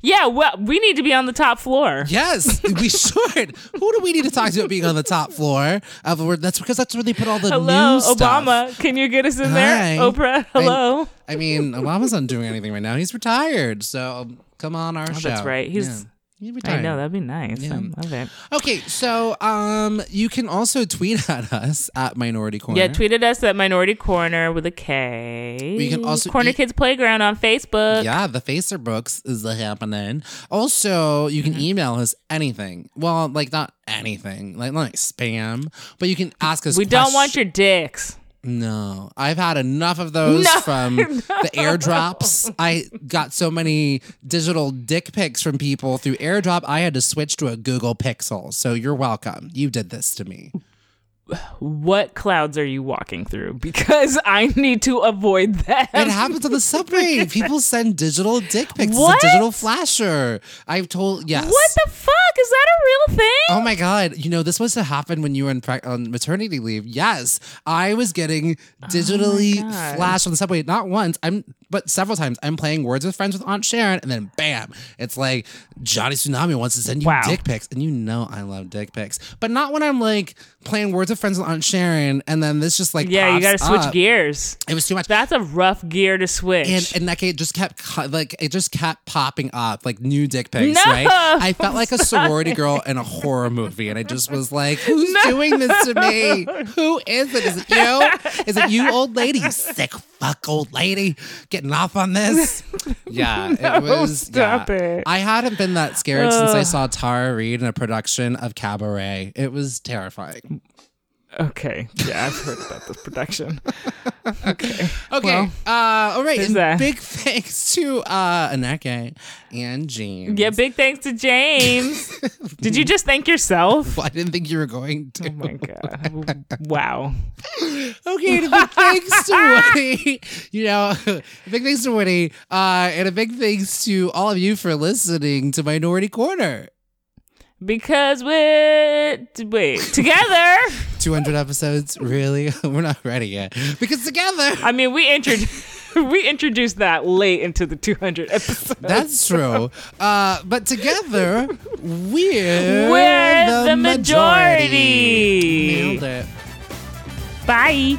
Yeah, well, we need to be on the top floor. Yes, [laughs] we should. Who do we need to talk to about being on the top floor? Of that's because that's where they put all the Hello, new stuff. Obama. Can you get us in there? Oprah, hello. I, I mean, Obama's not doing anything right now. He's retired. So come on our Oh, show. that's right. He's. Yeah. I know that'd be nice. Yeah. I love it. Okay, so um, you can also tweet [laughs] at us at Minority Korner. Yeah, tweeted us at Minority Korner with a K. We can also Corner eat- Kids Playground on Facebook. Yeah, the Facer books is happening. Also, you can Mm-hmm. email us anything. Well, like not anything, like not like spam, but you can ask us. We don't want your dicks. No, I've had enough of those No, from [laughs] the airdrops. I got so many digital dick pics from people through airdrop. I had to switch to a Google Pixel. So you're welcome. You did this to me. What clouds are you walking through? Because I need to avoid that. It happens on the subway. [laughs] People send digital dick pics. What? It's a digital flasher. I've told yes. What the fuck? Is that a real thing? Oh my god! You know this was to happen when you were in pre- on maternity leave. Yes, I was getting oh digitally Oh flashed on the subway. Not once, I'm but several times. I'm playing Words with Friends with Aunt Sharon, and then bam, it's like Johnny Tsunami wants to send you Wow. dick pics, and you know I love dick pics, but not when I'm like playing Words with Friends with Aunt Sharon, and then this just like yeah, you got to switch up. gears. It was too much. That's a rough gear to switch. And and like it just kept like it just kept popping up like new dick pics, No! right? I felt like a [laughs] sorority girl in a horror movie, and I just was like, "Who's doing this to me? Who is it? Is it you? [laughs] Is it you, old lady? You sick fuck, old lady, getting off on this?" [laughs] Yeah, [laughs] it No, was. stop yeah. it. I hadn't been that scared since I saw Tara Reid in a production of Cabaret. It was terrifying. Okay. Yeah, I've heard about this production. [laughs] okay. Okay. uh, all right. And that. big [laughs] thanks to uh, Aneka and James. Yeah, big thanks to James. Did you just thank yourself? [laughs] I didn't think you were going to. Oh my god! Wow. Okay, and a big thanks to Woody. You know, big thanks to Woody, uh, and a big thanks to all of you for listening to Minority Korner. Because we're wait together. [laughs] 200 episodes, really? [laughs] We're not ready yet. Because together, I mean, we introduced [laughs] we introduced that late into the 200 episodes. that's true. Uh, but together, we're, We're the majority. Nailed it. Bye.